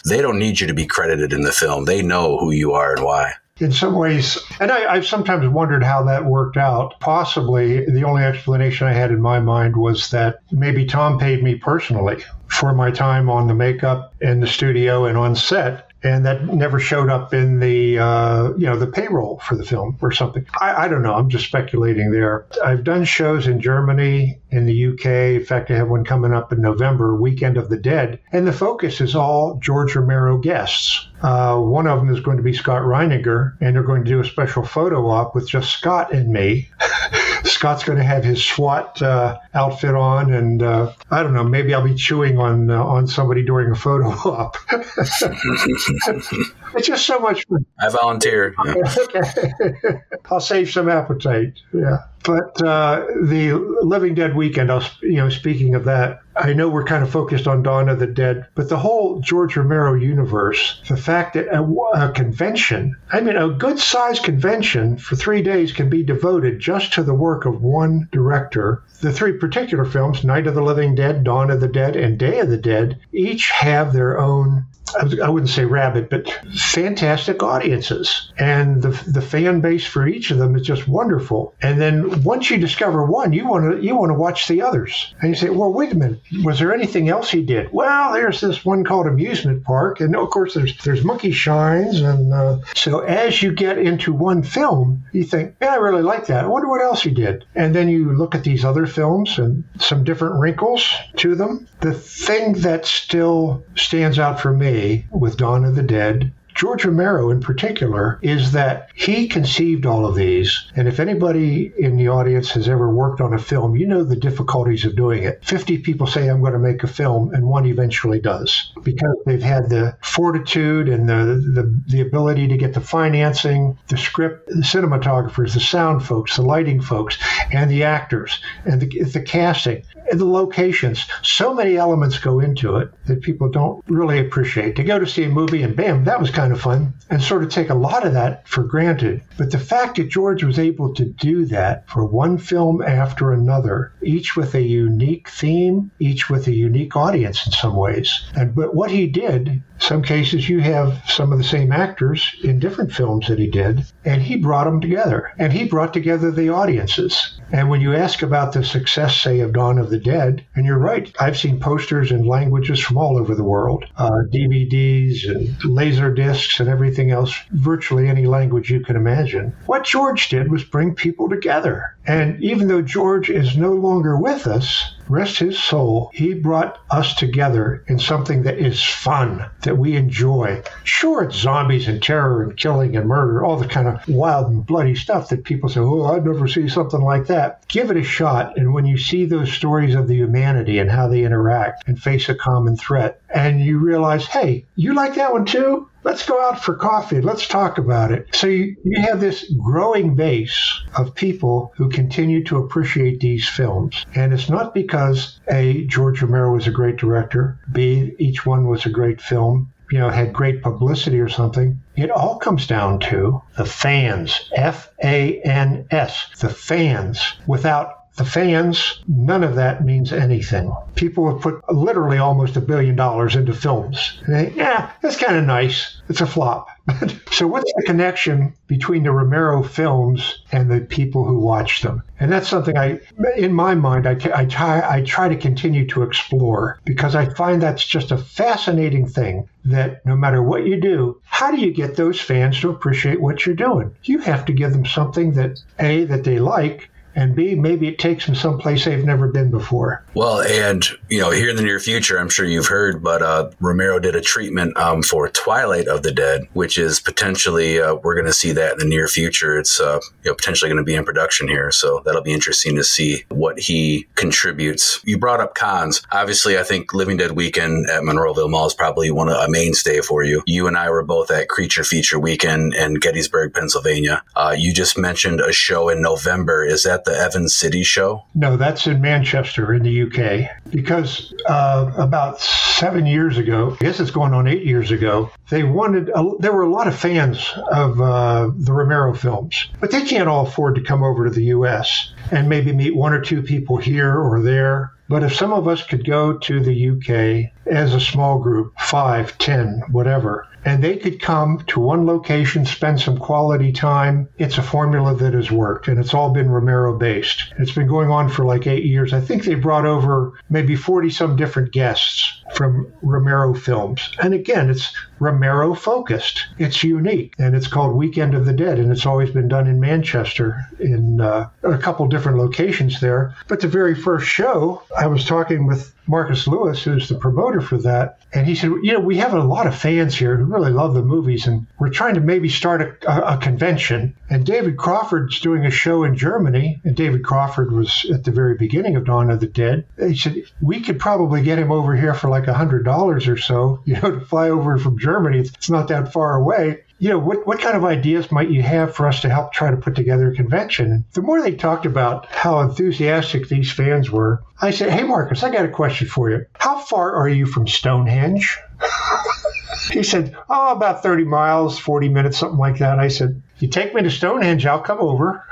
They don't need you to be credited in the film. They know who you are and why in some ways, and I, have sometimes wondered how that worked out. Possibly the only explanation I had in my mind was that maybe Tom paid me personally for my time on the makeup in the studio and on set and that never showed up in the uh, you know the payroll for the film or something. I, I, don't know. I'm just speculating there. I've done shows in Germany, in the UK. In fact, I have one coming up in November, Weekend of the Dead, and the focus is all George Romero guests. Uh, one of them is going to be Scott Reiniger, and they're going to do a special photo op with just Scott and me. *laughs* Scott's going to have his SWAT uh, outfit on, and uh, I don't know. Maybe I'll be chewing on uh, on somebody during a photo *laughs* op. *laughs* it's just so much fun. I volunteer. Yeah. okay. I'll save some appetite. Yeah. But uh, the Living Dead weekend, I was, you know, speaking of that, I know we're kind of focused on Dawn of the Dead, but the whole George Romero universe, the fact that a, a convention, I mean, a good sized convention for three days can be devoted just to the work of one director. The three particular films, Night of the Living Dead, Dawn of the Dead, and Day of the Dead, each have their own I wouldn't say rabid, but fantastic audiences. And the, the fan base for each of them is just wonderful. And then once you discover one, you want to you want to watch the others. And you say, well, wait a minute, was there anything else he did? Well, there's this one called Amusement Park, and of course there's there's Monkey Shines, and uh, so as you get into one film, you think, yeah, I really like that. I wonder what else he did. And then you look at these other films and some different wrinkles to them. The thing that still stands out for me with Dawn of the Dead George Romero, in particular, is that he conceived all of these. And if anybody in the audience has ever worked on a film, you know the difficulties of doing it. 50 people say, I'm going to make a film, and one eventually does because they've had the fortitude and the, the, the ability to get the financing, the script, the cinematographers, the sound folks, the lighting folks, and the actors, and the, the casting, and the locations. So many elements go into it that people don't really appreciate. To go to see a movie and bam, that was kind of fun, and sort of take a lot of that for granted. But the fact that George was able to do that for one film after another, each with a unique theme, each with a unique audience in some ways. And but what he did some cases you have some of the same actors in different films that he did, and he brought them together. And he brought together the audiences. And when you ask about the success, say, of Dawn of the Dead, and you're right, I've seen posters in languages from all over the world, uh, DVDs and laser discs and everything else, virtually any language you can imagine. What George did was bring people together. And even though George is no longer with us, rest his soul, he brought us together in something that is fun, that we enjoy. Sure, it's zombies and terror and killing and murder, all the kind of wild and bloody stuff that people say, oh, I'd never see something like that. Give it a shot. And when you see those stories of the humanity and how they interact and face a common threat, and you realize, hey, you like that one too? Let's go out for coffee. Let's talk about it. So you, you have this growing base of people who continue to appreciate these films. And it's not because A, George Romero was a great director, B, each one was a great film, you know, had great publicity or something. It all comes down to the fans. F A N S. The fans. Without the fans, none of that means anything. People have put literally almost a billion dollars into films. They, yeah, that's kind of nice. It's a flop. *laughs* so, what's the connection between the Romero films and the people who watch them? And that's something I, in my mind, I, I, try, I try to continue to explore because I find that's just a fascinating thing that no matter what you do, how do you get those fans to appreciate what you're doing? You have to give them something that, A, that they like, and B, maybe it takes them someplace they've never been before. Well, and you know, here in the near future, I'm sure you've heard, but uh, Romero did a treatment um, for Twilight of the Dead, which is potentially uh, we're going to see that in the near future. It's uh, you know potentially going to be in production here, so that'll be interesting to see what he contributes. You brought up cons. Obviously, I think Living Dead Weekend at Monroeville Mall is probably one of a mainstay for you. You and I were both at Creature Feature Weekend in Gettysburg, Pennsylvania. Uh, you just mentioned a show in November. Is that the Evans City show? No, that's in Manchester in the UK. Because uh, about seven years ago, I guess it's going on eight years ago, they wanted, a, there were a lot of fans of uh, the Romero films, but they can't all afford to come over to the US and maybe meet one or two people here or there. But if some of us could go to the UK as a small group, five, ten, whatever, and they could come to one location, spend some quality time. It's a formula that has worked, and it's all been Romero based. It's been going on for like eight years. I think they brought over maybe 40 some different guests from Romero films. And again, it's Romero focused. It's unique, and it's called Weekend of the Dead, and it's always been done in Manchester in uh, a couple different locations there. But the very first show, I was talking with Marcus Lewis, who's the promoter for that, and he said, you know, we have a lot of fans here who really love the movies, and we're trying to maybe start a, a, a convention. And David Crawford's doing a show in Germany, and David Crawford was at the very beginning of Dawn of the Dead. He said we could probably get him over here for like a hundred dollars or so, you know, to fly over from Germany. It's, it's not that far away you know, what, what kind of ideas might you have for us to help try to put together a convention? The more they talked about how enthusiastic these fans were, I said, Hey, Marcus, I got a question for you. How far are you from Stonehenge? *laughs* he said, Oh, about 30 miles, 40 minutes, something like that. I said, You take me to Stonehenge, I'll come over.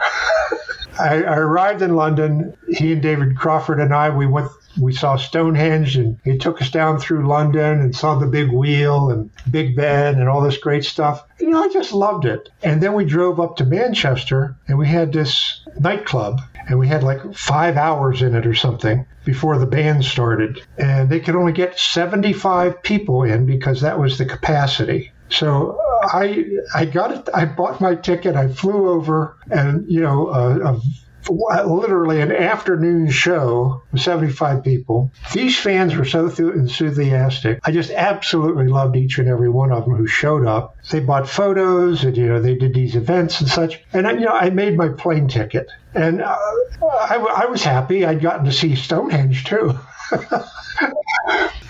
*laughs* I, I arrived in London. He and David Crawford and I, we went we saw Stonehenge and he took us down through London and saw the big wheel and Big Ben and all this great stuff. You know, I just loved it. And then we drove up to Manchester and we had this nightclub and we had like five hours in it or something before the band started. And they could only get 75 people in because that was the capacity. So uh, I I got it. I bought my ticket. I flew over, and you know, a, a literally an afternoon show with 75 people. These fans were so enthusiastic. I just absolutely loved each and every one of them who showed up. They bought photos and, you know, they did these events and such. And, you know, I made my plane ticket. And uh, I, I was happy. I'd gotten to see Stonehenge too. *laughs*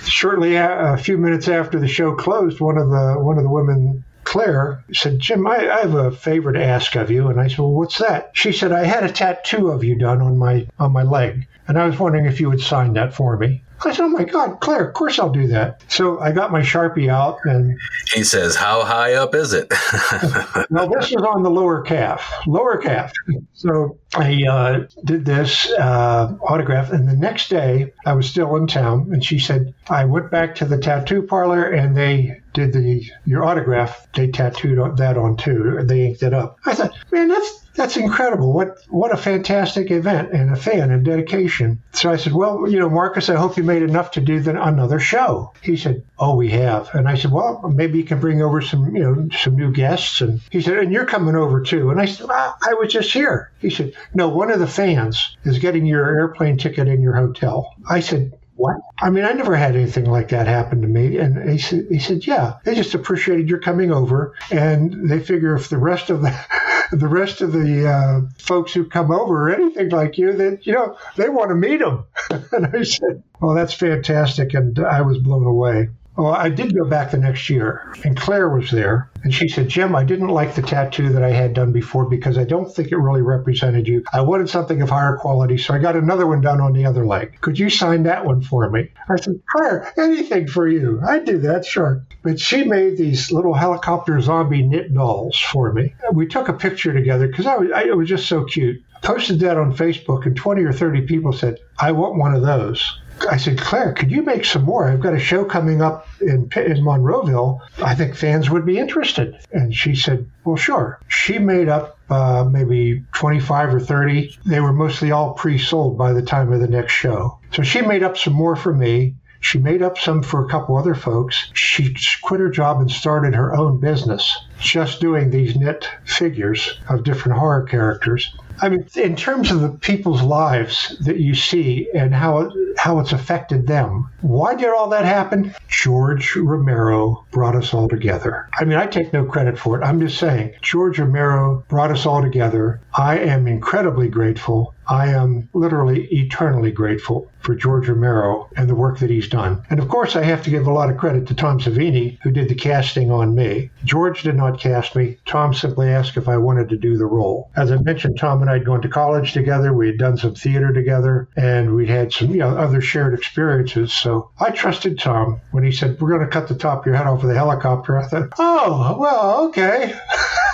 Shortly, a, a few minutes after the show closed, one of the one of the women Claire said, Jim, I, I, have a favor to ask of you. And I said, Well, what's that? She said, I had a tattoo of you done on my on my leg. And I was wondering if you would sign that for me. I said, "Oh my God, Claire! Of course I'll do that." So I got my sharpie out, and he says, "How high up is it?" *laughs* well, this was on the lower calf, lower calf. So I uh, did this uh, autograph, and the next day I was still in town, and she said I went back to the tattoo parlor, and they did the your autograph. They tattooed that on too. They inked it up. I thought, man, that's that's incredible. What what a fantastic event and a fan and dedication. So I said, well, you know, Marcus, I hope you made enough to do the, another show. He said, oh, we have. And I said, well, maybe you can bring over some, you know, some new guests. And he said, and you're coming over too. And I said, I was just here. He said, no, one of the fans is getting your airplane ticket in your hotel. I said, what? I mean, I never had anything like that happen to me. And he said, he said, yeah, they just appreciated your coming over, and they figure if the rest of the *laughs* the rest of the uh, folks who come over or anything like you, that you know they want to meet them. *laughs* and I said, well, that's fantastic, and I was blown away. Well, I did go back the next year, and Claire was there, and she said, Jim, I didn't like the tattoo that I had done before because I don't think it really represented you. I wanted something of higher quality, so I got another one done on the other leg. Could you sign that one for me? I said, Claire, anything for you. I'd do that, sure. But she made these little helicopter zombie knit dolls for me. We took a picture together because I, I, it was just so cute. Posted that on Facebook, and 20 or 30 people said, I want one of those. I said, Claire, could you make some more? I've got a show coming up in, in Monroeville. I think fans would be interested. And she said, Well, sure. She made up uh, maybe 25 or 30. They were mostly all pre sold by the time of the next show. So she made up some more for me. She made up some for a couple other folks. She quit her job and started her own business, just doing these knit figures of different horror characters. I mean, in terms of the people's lives that you see and how how it's affected them, why did all that happen? George Romero brought us all together. I mean, I take no credit for it. I'm just saying, George Romero brought us all together. I am incredibly grateful. I am literally eternally grateful for George Romero and the work that he's done. And of course, I have to give a lot of credit to Tom Savini, who did the casting on me. George did not cast me. Tom simply asked if I wanted to do the role. As I mentioned, Tom and I had gone to college together. We had done some theater together, and we'd had some you know other shared experiences. So I trusted Tom when he said, "We're going to cut the top of your head off with a helicopter." I thought, "Oh, well, okay."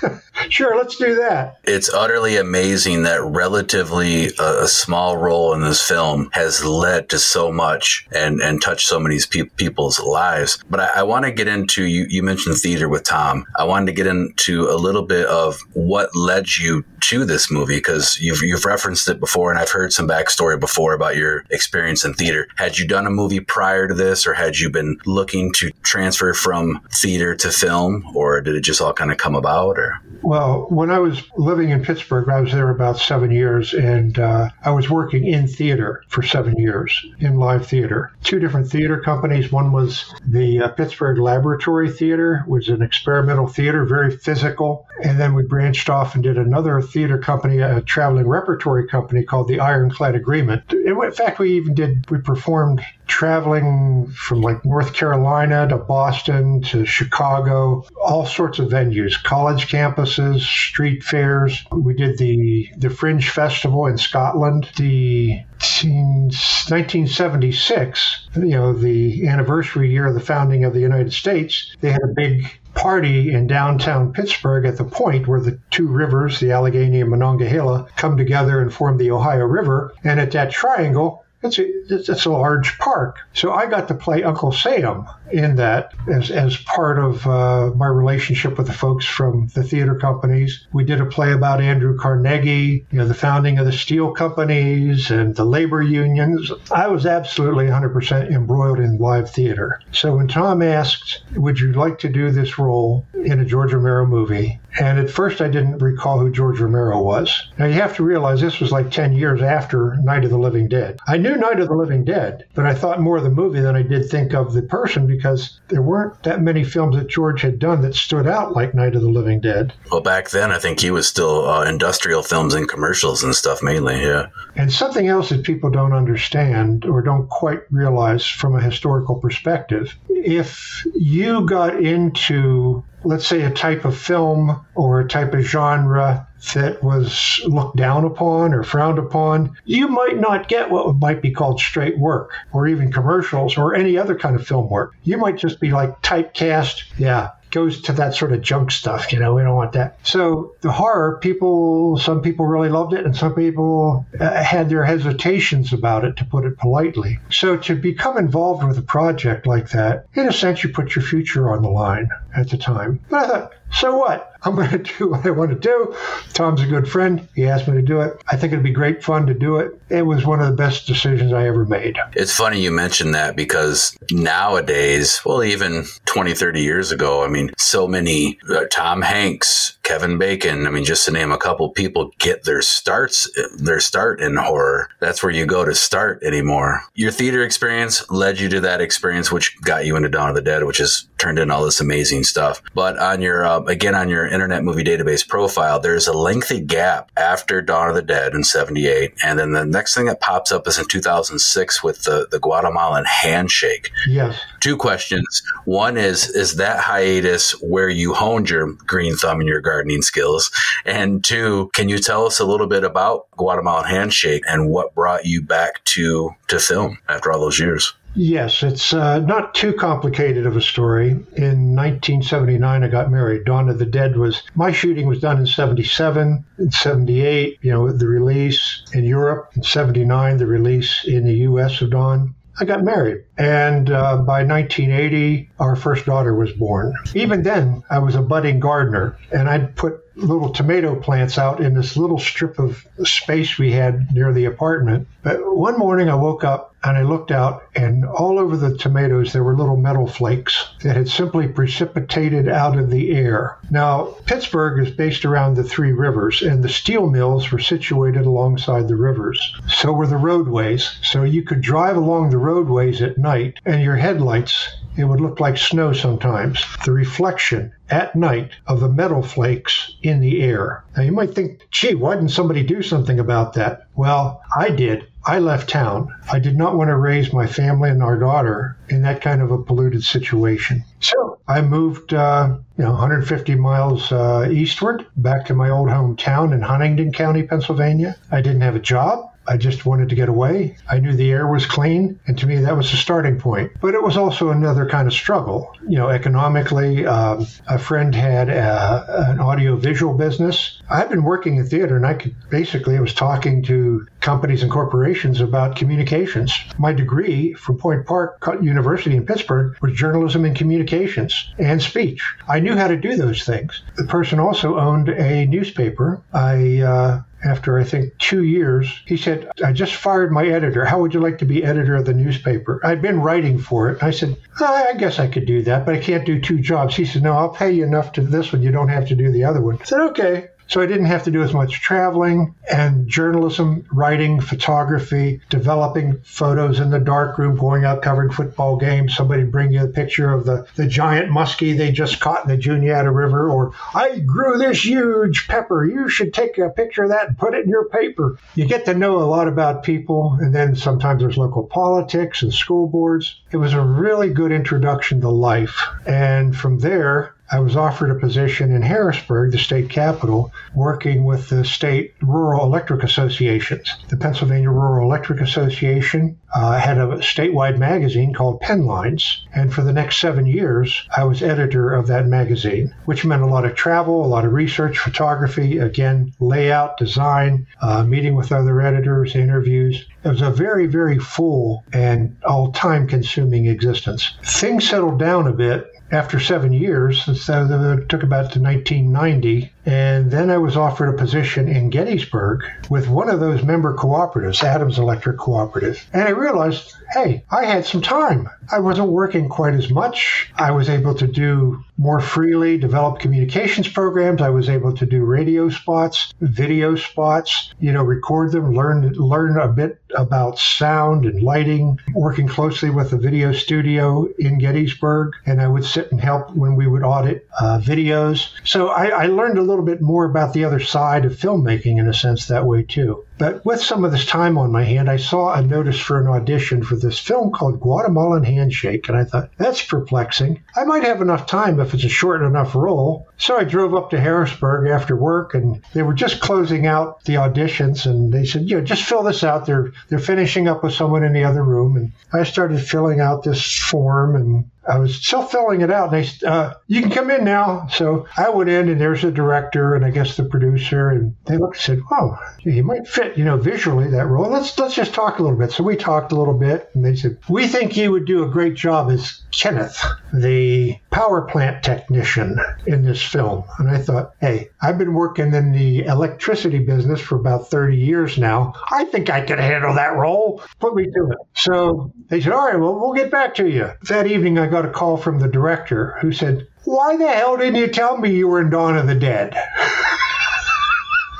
*laughs* sure, let's do that. It's utterly amazing that relatively a, a, small role in this film has led to so much and, and touched so many pe- people's lives. But I, I want to get into you. You mentioned theater with Tom. I wanted to get into a little bit of what led you to this movie because you've you've referenced it before, and I've heard some backstory before about your experience in theater. Had you done a movie prior to this, or had you been looking to transfer from theater to film, or did it just all kind of come about? Or well, when I was living in Pittsburgh, I was there about seven years, and uh, I was working in theater for seven years in live theater. Two different theater companies. One was the uh, Pittsburgh Laboratory Theater, which was an experimental theater, very physical, and then we branched off and did another theater company, a traveling repertory company called the Ironclad Agreement. In fact, we even did we performed traveling from like North Carolina to Boston to Chicago, all sorts of venues, college campuses, street fairs. We did the the Fringe Festival in Scotland, the 1976, you know, the anniversary year of the founding of the United States, they had a big party in downtown Pittsburgh at the point where the two rivers, the Allegheny and Monongahela, come together and form the Ohio River. And at that triangle, it's a, it's a large park. So I got to play Uncle Sam in that as, as part of uh, my relationship with the folks from the theater companies. We did a play about Andrew Carnegie, you know, the founding of the steel companies and the labor unions. I was absolutely 100% embroiled in live theater. So when Tom asked, Would you like to do this role in a George Romero movie? And at first, I didn't recall who George Romero was. Now, you have to realize this was like 10 years after Night of the Living Dead. I knew Night of the Living Dead, but I thought more of the movie than I did think of the person because there weren't that many films that George had done that stood out like Night of the Living Dead. Well, back then, I think he was still uh, industrial films and commercials and stuff mainly, yeah. And something else that people don't understand or don't quite realize from a historical perspective if you got into let's say, a type of film or a type of genre that was looked down upon or frowned upon, you might not get what might be called straight work or even commercials or any other kind of film work. You might just be like typecast. Yeah, goes to that sort of junk stuff. You know, we don't want that. So the horror, people, some people really loved it, and some people uh, had their hesitations about it, to put it politely. So to become involved with a project like that, in a sense, you put your future on the line at the time. But I thought, so what? I'm going *laughs* to do what I want to do. Tom's a good friend. He asked me to do it. I think it'd be great fun to do it. It was one of the best decisions I ever made. It's funny you mentioned that because nowadays, well, even 20, 30 years ago, I mean, so many uh, Tom Hanks, Kevin Bacon, I mean, just to name a couple people get their starts, their start in horror. That's where you go to start anymore. Your theater experience led you to that experience, which got you into Dawn of the Dead, which has turned in all this amazing stuff. But on your uh, again on your Internet Movie Database profile, there's a lengthy gap after Dawn of the Dead in '78, and then the next thing that pops up is in 2006 with the the Guatemalan handshake. Yes. Two questions. One is is that hiatus where you honed your green thumb and your gardening skills? And two, can you tell us a little bit about Guatemalan handshake and what brought you back to to film after all those years? Yes, it's uh, not too complicated of a story. In 1979, I got married. Dawn of the Dead was my shooting was done in 77. In 78, you know, the release in Europe. In 79, the release in the U.S. of Dawn. I got married. And uh, by 1980, our first daughter was born. Even then, I was a budding gardener, and I'd put little tomato plants out in this little strip of space we had near the apartment. But one morning I woke up and I looked out, and all over the tomatoes there were little metal flakes that had simply precipitated out of the air. Now, Pittsburgh is based around the three rivers, and the steel mills were situated alongside the rivers. So were the roadways. So you could drive along the roadways at night, and your headlights it would look like snow sometimes. The reflection at night of the metal flakes in the air. Now you might think, gee, why didn't somebody do something about that? Well, I did. I left town. I did not want to raise my family and our daughter in that kind of a polluted situation. So I moved, uh, you know, 150 miles uh, eastward back to my old hometown in Huntingdon County, Pennsylvania. I didn't have a job. I just wanted to get away. I knew the air was clean, and to me, that was the starting point. But it was also another kind of struggle. You know, economically, um, a friend had a, an audio-visual business. I'd been working in theater, and I could basically I was talking to companies and corporations about communications. My degree from Point Park University in Pittsburgh was journalism and communications and speech. I knew how to do those things. The person also owned a newspaper. I uh, after I think two years, he said, I just fired my editor. How would you like to be editor of the newspaper? I'd been writing for it. I said, oh, I guess I could do that, but I can't do two jobs. He said, No, I'll pay you enough to this one. You don't have to do the other one. I said, Okay. So I didn't have to do as much traveling and journalism, writing, photography, developing photos in the darkroom, going out covering football games. Somebody bring you a picture of the, the giant muskie they just caught in the Juniata River, or I grew this huge pepper. You should take a picture of that and put it in your paper. You get to know a lot about people, and then sometimes there's local politics and school boards. It was a really good introduction to life. And from there, I was offered a position in Harrisburg, the state capital, working with the state rural electric associations. The Pennsylvania Rural Electric Association uh, had a statewide magazine called Penn Lines, and for the next seven years, I was editor of that magazine, which meant a lot of travel, a lot of research, photography, again, layout, design, uh, meeting with other editors, interviews. It was a very, very full and all time consuming existence. Things settled down a bit after seven years, so it took about to 1990, and then I was offered a position in Gettysburg with one of those member cooperatives, Adams Electric Cooperative, and I realized, hey, I had some time. I wasn't working quite as much. I was able to do more freely, develop communications programs. I was able to do radio spots, video spots, you know, record them, learn learn a bit about sound and lighting, working closely with the video studio in Gettysburg, and I would sit and help when we would audit uh, videos. So I, I learned a little bit more about the other side of filmmaking in a sense that way too. But with some of this time on my hand, I saw a notice for an audition for this film called Guatemalan Handshake, and I thought, that's perplexing. I might have enough time if it's a short enough role. So I drove up to Harrisburg after work, and they were just closing out the auditions, and they said, you know, just fill this out. They're they're finishing up with someone in the other room." And I started filling out this form, and I was still filling it out. And they, uh, you can come in now. So I went in, and there's the director, and I guess the producer, and they looked and said, "Wow, he might fit, you know, visually that role. Let's let's just talk a little bit." So we talked a little bit, and they said, "We think you would do a great job as Kenneth, the power plant technician in this film." And I thought, "Hey, I've been working in the electricity business for about 30 years now. I think I can handle that role. Put me to it." So they said, "All right, well, we'll get back to you." That evening, I got a call from the director who said, Why the hell didn't you tell me you were in Dawn of the Dead? *laughs*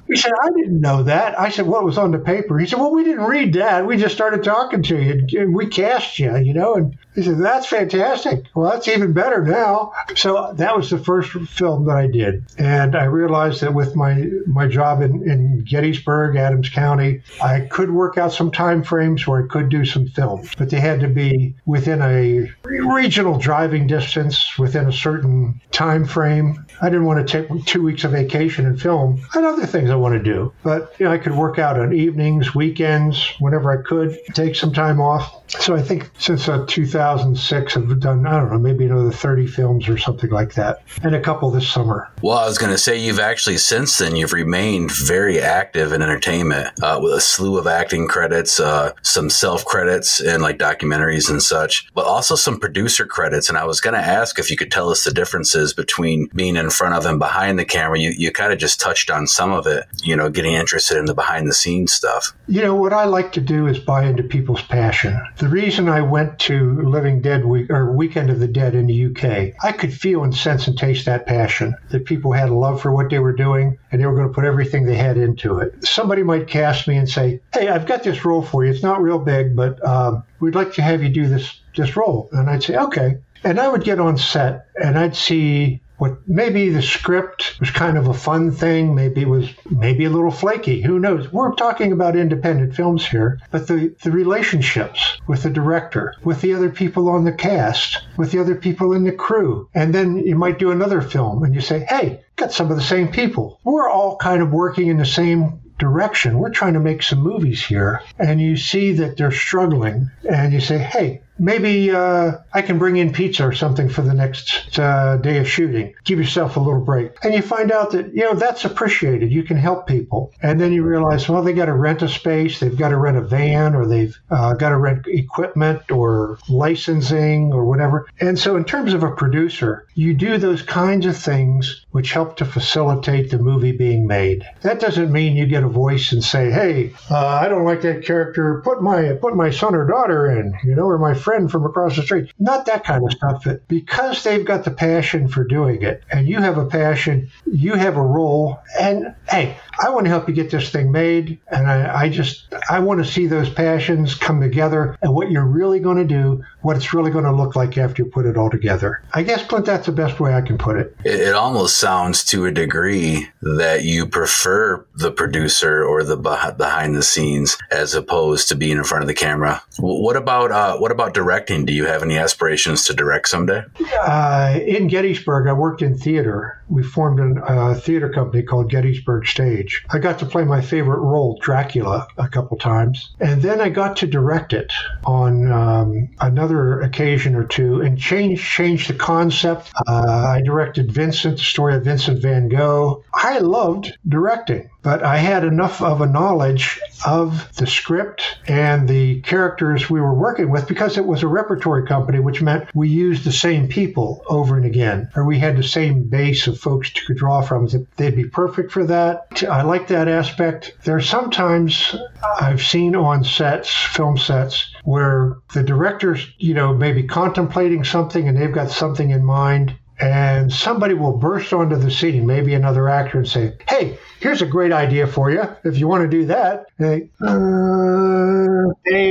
He said, I didn't know that. I said, it was on the paper. He said, Well, we didn't read that. We just started talking to you. And we cast you, you know. And He said, That's fantastic. Well, that's even better now. So that was the first film that I did. And I realized that with my, my job in, in Gettysburg, Adams County, I could work out some time frames where I could do some films, but they had to be within a regional driving distance, within a certain time frame. I didn't want to take two weeks of vacation and film. I had other things I want to do, but you know, I could work out on evenings, weekends, whenever I could, take some time off. So I think since uh, 2006, I've done, I don't know, maybe another 30 films or something like that, and a couple this summer. Well, I was going to say you've actually since then you've remained very active in entertainment uh, with a slew of acting credits, uh, some self credits and like documentaries and such, but also some producer credits. And I was going to ask if you could tell us the differences between being in front of and behind the camera. You you kind of just touched on some of it, you know, getting interested in the behind the scenes stuff. You know what I like to do is buy into people's passion. The reason I went to Living Dead Week or Weekend of the Dead in the UK, I could feel and sense and taste that passion that people had a love for what they were doing and they were going to put everything they had into it. Somebody might cast me and say, "Hey, I've got this role for you. It's not real big, but um, we'd like to have you do this this role." And I'd say, "Okay." And I would get on set and I'd see what maybe the script was kind of a fun thing maybe it was maybe a little flaky who knows? We're talking about independent films here but the, the relationships with the director with the other people on the cast with the other people in the crew. And then you might do another film and you say hey got some of the same people. We're all kind of working in the same direction. We're trying to make some movies here. And you see that they're struggling and you say hey maybe uh, I can bring in pizza or something for the next uh, day of shooting. Give yourself a little break. And you find out that, you know, that's appreciated. You can help people. And then you realize, well, they got to rent a space, they've got to rent a van, or they've uh, got to rent equipment or licensing or whatever. And so, in terms of a producer, you do those kinds of things which help to facilitate the movie being made. That doesn't mean you get a voice and say, hey, uh, I don't like that character. Put my, put my son or daughter in, you know, or my friend from across the street. Not that kind of stuff. But because they've got the passion for doing it, and you have a passion, you have a role, and hey, I want to help you get this thing made, and I, I just I want to see those passions come together, and what you're really going to do, what it's really going to look like after you put it all together. I guess, Clint, that's the best way I can put it. It, it almost sounds to a degree that you prefer the producer or the behind the scenes as opposed to being in front of the camera. What about uh, what about directing? Do you have any aspirations to direct someday? Uh, in Gettysburg, I worked in theater. We formed a theater company called Gettysburg Stage. I got to play my favorite role, Dracula, a couple times. And then I got to direct it on um, another occasion or two and change change the concept. Uh, I directed Vincent, the story of Vincent van Gogh. I loved directing but I had enough of a knowledge of the script and the characters we were working with because it was a repertory company, which meant we used the same people over and again, or we had the same base of folks to draw from. That they'd be perfect for that. I like that aspect. There are sometimes I've seen on sets, film sets, where the director's, you know, maybe contemplating something and they've got something in mind and somebody will burst onto the scene, maybe another actor, and say, Hey, here's a great idea for you. If you want to do that, stay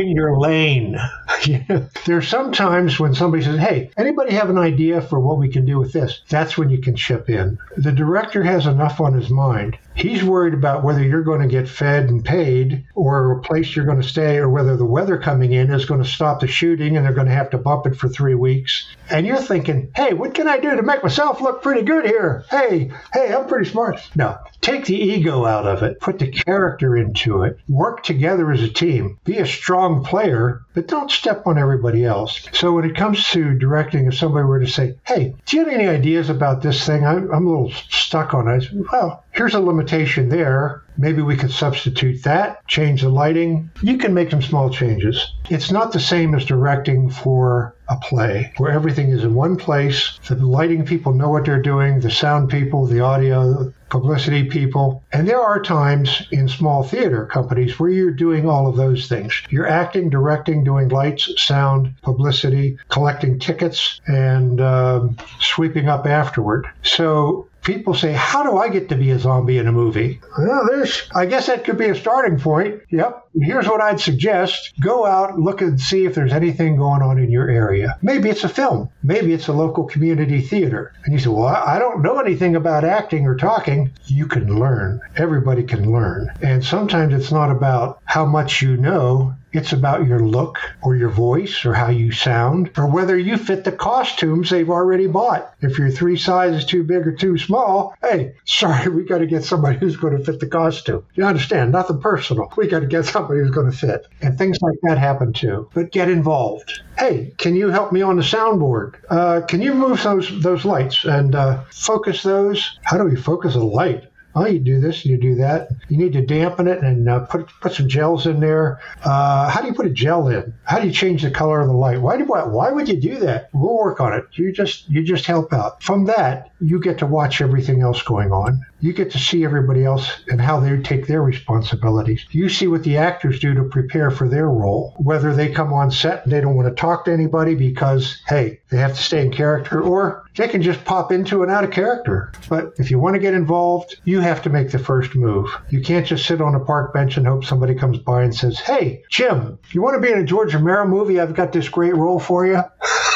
in your lane. *laughs* There's sometimes when somebody says, Hey, anybody have an idea for what we can do with this? That's when you can chip in. The director has enough on his mind. He's worried about whether you're going to get fed and paid or a place you're going to stay or whether the weather coming in is going to stop the shooting and they're going to have to bump it for three weeks. And you're thinking, hey, what can I do to make myself look pretty good here? Hey, hey, I'm pretty smart. No, take the ego out of it, put the character into it, work together as a team, be a strong player, but don't step on everybody else. So when it comes to directing, if somebody were to say, hey, do you have any ideas about this thing? I'm, I'm a little stuck on it. Well, here's a limitation there. Maybe we could substitute that, change the lighting. You can make some small changes. It's not the same as directing for a play where everything is in one place. The lighting people know what they're doing, the sound people, the audio, publicity people. And there are times in small theater companies where you're doing all of those things. You're acting, directing, doing lights, sound, publicity, collecting tickets, and um, sweeping up afterward. So people say, How do I get to be a zombie in a movie? Well, there's, I guess that could be a starting point. Yep. Here's what I'd suggest go out, look and see if there's anything going on in your area. Maybe it's a film, maybe it's a local community theater. And you say, Well, I don't know anything about acting or talking. You can learn. Everybody can learn. And sometimes it's not about how much you know, it's about your look or your voice or how you sound or whether you fit the costumes they've already bought. If you're three sizes too big or too small, hey, sorry, *laughs* we got to get somebody who's going to fit the costume. You understand? Nothing personal. We got to get somebody who's going to fit. And things like that happen too. But get involved. Hey, can you help me on the soundboard? Uh, can you move those those lights and uh, focus those? How do we focus a light? Oh, you do this, you do that. You need to dampen it and uh, put put some gels in there. Uh, how do you put a gel in? How do you change the color of the light? Why do why would you do that? We'll work on it. You just you just help out. From that, you get to watch everything else going on. You get to see everybody else and how they take their responsibilities. You see what the actors do to prepare for their role, whether they come on set and they don't want to talk to anybody because, hey, they have to stay in character, or they can just pop into and out of character. But if you want to get involved, you have to make the first move. You can't just sit on a park bench and hope somebody comes by and says, Hey, Jim, you want to be in a George Romero movie? I've got this great role for you. *laughs*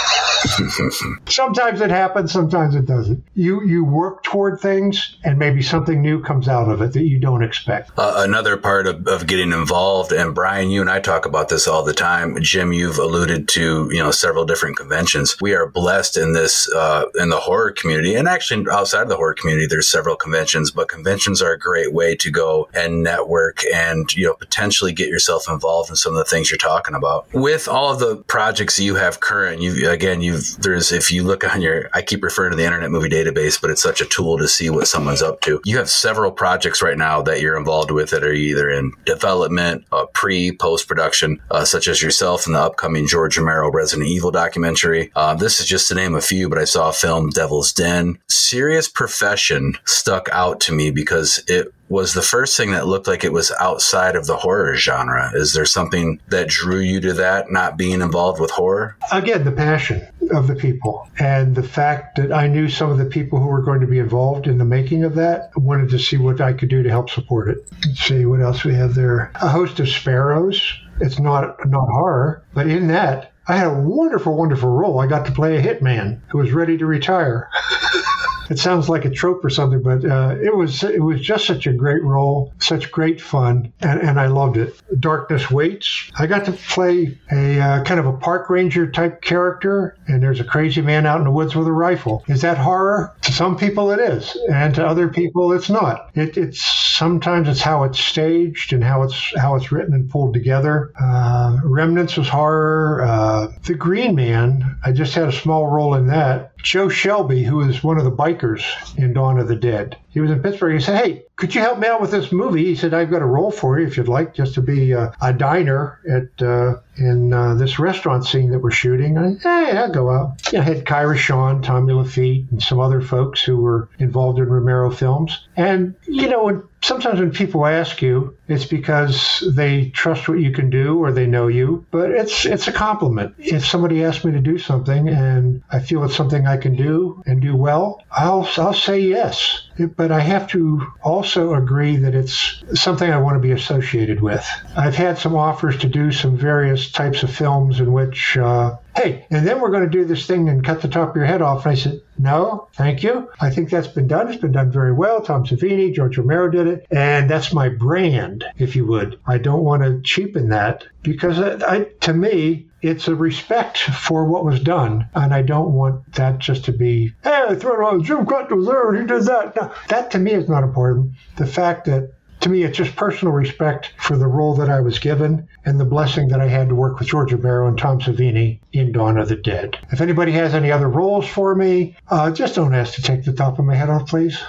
sometimes it happens, sometimes it doesn't. You you work toward things, and maybe something new comes out of it that you don't expect. Uh, another part of, of getting involved, and Brian, you and I talk about this all the time. Jim, you've alluded to you know several different conventions. We are blessed in this uh, in the horror community, and actually outside of the horror community, there's several conventions. But conventions are a great way to go and network, and you know potentially get yourself involved in some of the things you're talking about. With all of the projects you have current, you again you you've there's if you look on your I keep referring to the Internet Movie Database, but it's such a tool to see what someone's up to. You have several projects right now that you're involved with that are either in development, uh, pre, post production, uh, such as yourself in the upcoming George Romero Resident Evil documentary. Uh, this is just to name a few, but I saw a film Devil's Den. Serious Profession stuck out to me because it was the first thing that looked like it was outside of the horror genre. Is there something that drew you to that, not being involved with horror? Again, the passion of the people and the fact that I knew some of the people who were going to be involved in the making of that. Wanted to see what I could do to help support it. Let's see what else we have there. A host of sparrows. It's not not horror, but in that I had a wonderful, wonderful role. I got to play a hitman who was ready to retire. *laughs* it sounds like a trope or something, but uh, it was it was just such a great role, such great fun, and, and I loved it. Darkness Waits. I got to play a uh, kind of a park ranger type character, and there's a crazy man out in the woods with a rifle. Is that horror? To some people, it is, and to other people, it's not. It, it's sometimes it's how it's staged and how it's how it's written and pulled together. Uh, Remnants was horror. Uh, the Green Man. I just had a small role in that. Joe Shelby, who is one of the bikers in Dawn of the Dead. He was in Pittsburgh. He said, Hey, could you help me out with this movie? He said, I've got a role for you if you'd like, just to be uh, a diner at uh, in uh, this restaurant scene that we're shooting. I, hey, I'll go out. I had Kyra Schon, Tommy Lafitte, and some other folks who were involved in Romero films. And, you know, when, sometimes when people ask you, it's because they trust what you can do or they know you. But it's it's a compliment. If somebody asks me to do something and I feel it's something I can do and do well, I'll I'll say yes. But I have to also agree that it's something I want to be associated with. I've had some offers to do some various types of films in which uh, hey, and then we're going to do this thing and cut the top of your head off. And I said, no, thank you. I think that's been done. It's been done very well. Tom Savini, George Romero did it. And that's my brand, if you would. I don't want to cheapen that because I, I, to me, it's a respect for what was done. And I don't want that just to be, hey, I threw it on Jim Krut was there and he did that. No, that to me is not important. The fact that to me, it's just personal respect for the role that I was given and the blessing that I had to work with George Romero and Tom Savini in Dawn of the Dead. If anybody has any other roles for me, uh, just don't ask to take the top of my head off, please. *laughs*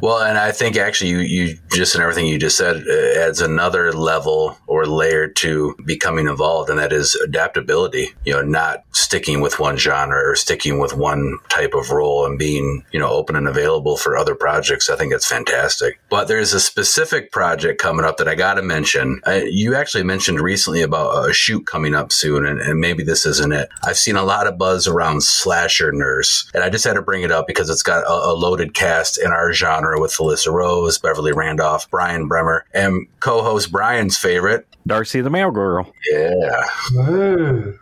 well, and I think actually you, you just and everything you just said uh, adds another level or layer to becoming involved, and that is adaptability. You know, not sticking with one genre or sticking with one type of role and being, you know, open and available for other projects. I think that's fantastic fantastic. But there's a specific project coming up that I got to mention. Uh, you actually mentioned recently about a shoot coming up soon, and, and maybe this isn't it. I've seen a lot of buzz around Slasher Nurse, and I just had to bring it up because it's got a, a loaded cast in our genre with Felissa Rose, Beverly Randolph, Brian Bremer, and co-host Brian's favorite, Darcy the Mail Girl. Yeah. *laughs*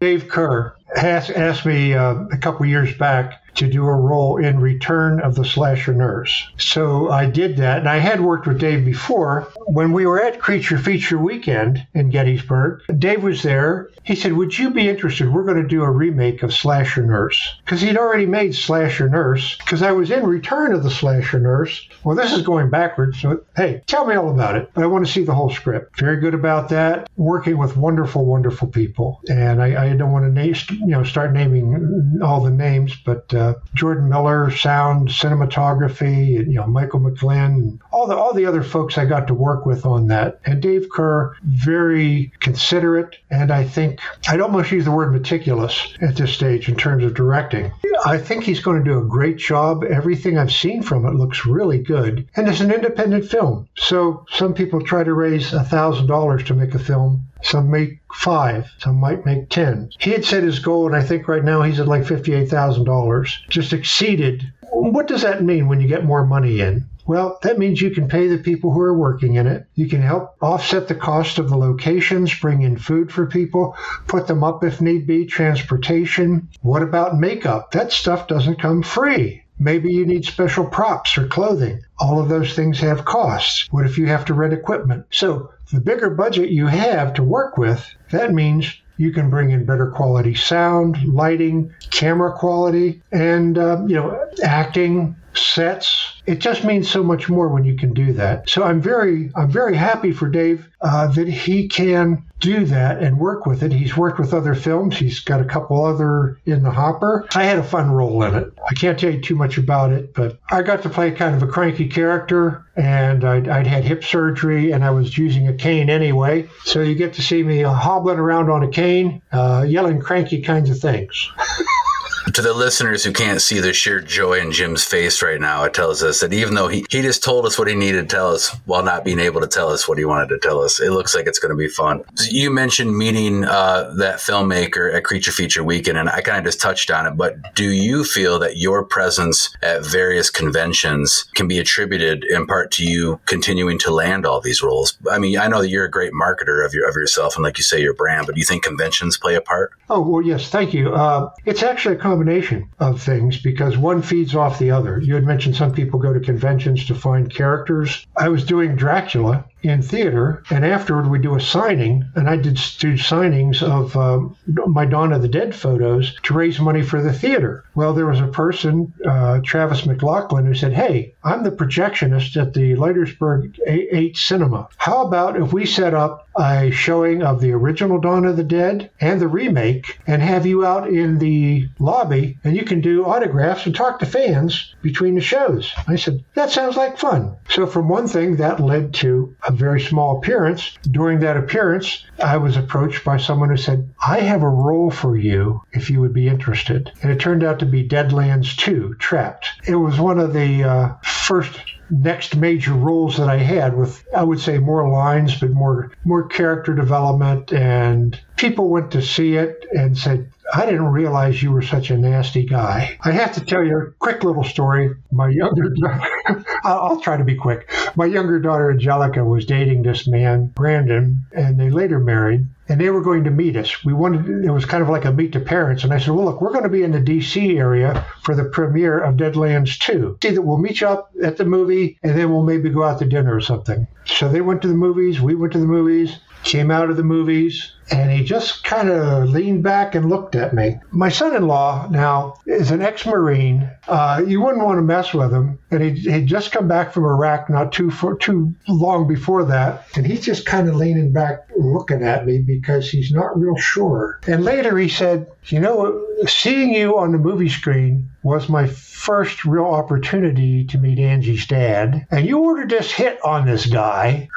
Dave Kerr has asked me uh, a couple years back to do a role in Return of the Slasher Nurse. So I did that, and I had worked with Dave before. When we were at Creature Feature Weekend in Gettysburg, Dave was there. He said, Would you be interested? We're going to do a remake of Slasher Nurse. Because he'd already made Slasher Nurse, because I was in Return of the Slasher Nurse. Well, this is going backwards, so hey, tell me all about it. But I want to see the whole script. Very good about that. Working with wonderful, wonderful people. And I, I don't want to name, you know, start naming all the names, but uh, Jordan Miller, sound, cinematography, and, you know, Michael McGlynn, all the all the other folks I got to work with on that. And Dave Kerr, very considerate, and I think I'd almost use the word meticulous at this stage in terms of directing. I think he's going to do a great job. Everything I've seen from it looks really good, and it's an independent film. So some people try to raise a thousand dollars to make a film. Some make five, some might make 10. He had set his goal, and I think right now he's at like $58,000, just exceeded. What does that mean when you get more money in? Well, that means you can pay the people who are working in it. You can help offset the cost of the locations, bring in food for people, put them up if need be, transportation. What about makeup? That stuff doesn't come free. Maybe you need special props or clothing. All of those things have costs. What if you have to rent equipment? So, the bigger budget you have to work with, that means you can bring in better quality sound, lighting, camera quality, and uh, you know, acting, sets. It just means so much more when you can do that. So I'm very, I'm very happy for Dave uh, that he can do that and work with it. He's worked with other films. He's got a couple other in the hopper. I had a fun role in it. I can't tell you too much about it, but I got to play kind of a cranky character, and I'd, I'd had hip surgery, and I was using a cane anyway. So you get to see me hobbling around on a cane, uh, yelling cranky kinds of things. *laughs* to the listeners who can't see the sheer joy in Jim's face right now, it tells us that even though he, he just told us what he needed to tell us while not being able to tell us what he wanted to tell us, it looks like it's going to be fun. You mentioned meeting uh, that filmmaker at Creature Feature Weekend, and I kind of just touched on it, but do you feel that your presence at various conventions can be attributed in part to you continuing to land all these roles? I mean, I know that you're a great marketer of, your, of yourself and, like you say, your brand, but do you think conventions play a part? Oh, well, yes, thank you. Uh, it's actually a combination of things because one feeds off the other. You had mentioned some people go to conventions to find characters. I was doing Dracula in theater, and afterward we do a signing, and I did do signings of um, my Dawn of the Dead photos to raise money for the theater. Well, there was a person, uh, Travis McLaughlin, who said, "Hey, I'm the projectionist at the Leitersburg 8 Cinema. How about if we set up a showing of the original Dawn of the Dead and the remake, and have you out in the lobby, and you can do autographs and talk to fans between the shows?" I said, "That sounds like fun." So from one thing that led to a very small appearance. During that appearance, I was approached by someone who said, I have a role for you if you would be interested. And it turned out to be Deadlands 2, Trapped. It was one of the uh, first next major roles that I had with I would say more lines but more more character development and people went to see it and said I didn't realize you were such a nasty guy. I have to tell you a quick little story. My younger *laughs* daughter, I'll try to be quick. My younger daughter Angelica was dating this man, Brandon, and they later married and they were going to meet us. We wanted it was kind of like a meet the parents, and I said, "Well, look, we're going to be in the D.C. area for the premiere of Deadlands 2. See that we'll meet you up at the movie, and then we'll maybe go out to dinner or something." So they went to the movies. We went to the movies. Came out of the movies, and he just kind of leaned back and looked at me. My son-in-law now is an ex-marine. Uh, you wouldn't want to mess with him, and he'd, he'd just come back from Iraq not too for, too long before that, and he's just kind of leaning back, looking at me because he's not real sure. And later he said, "You know, seeing you on the movie screen was my first real opportunity to meet Angie's dad, and you ordered this hit on this guy."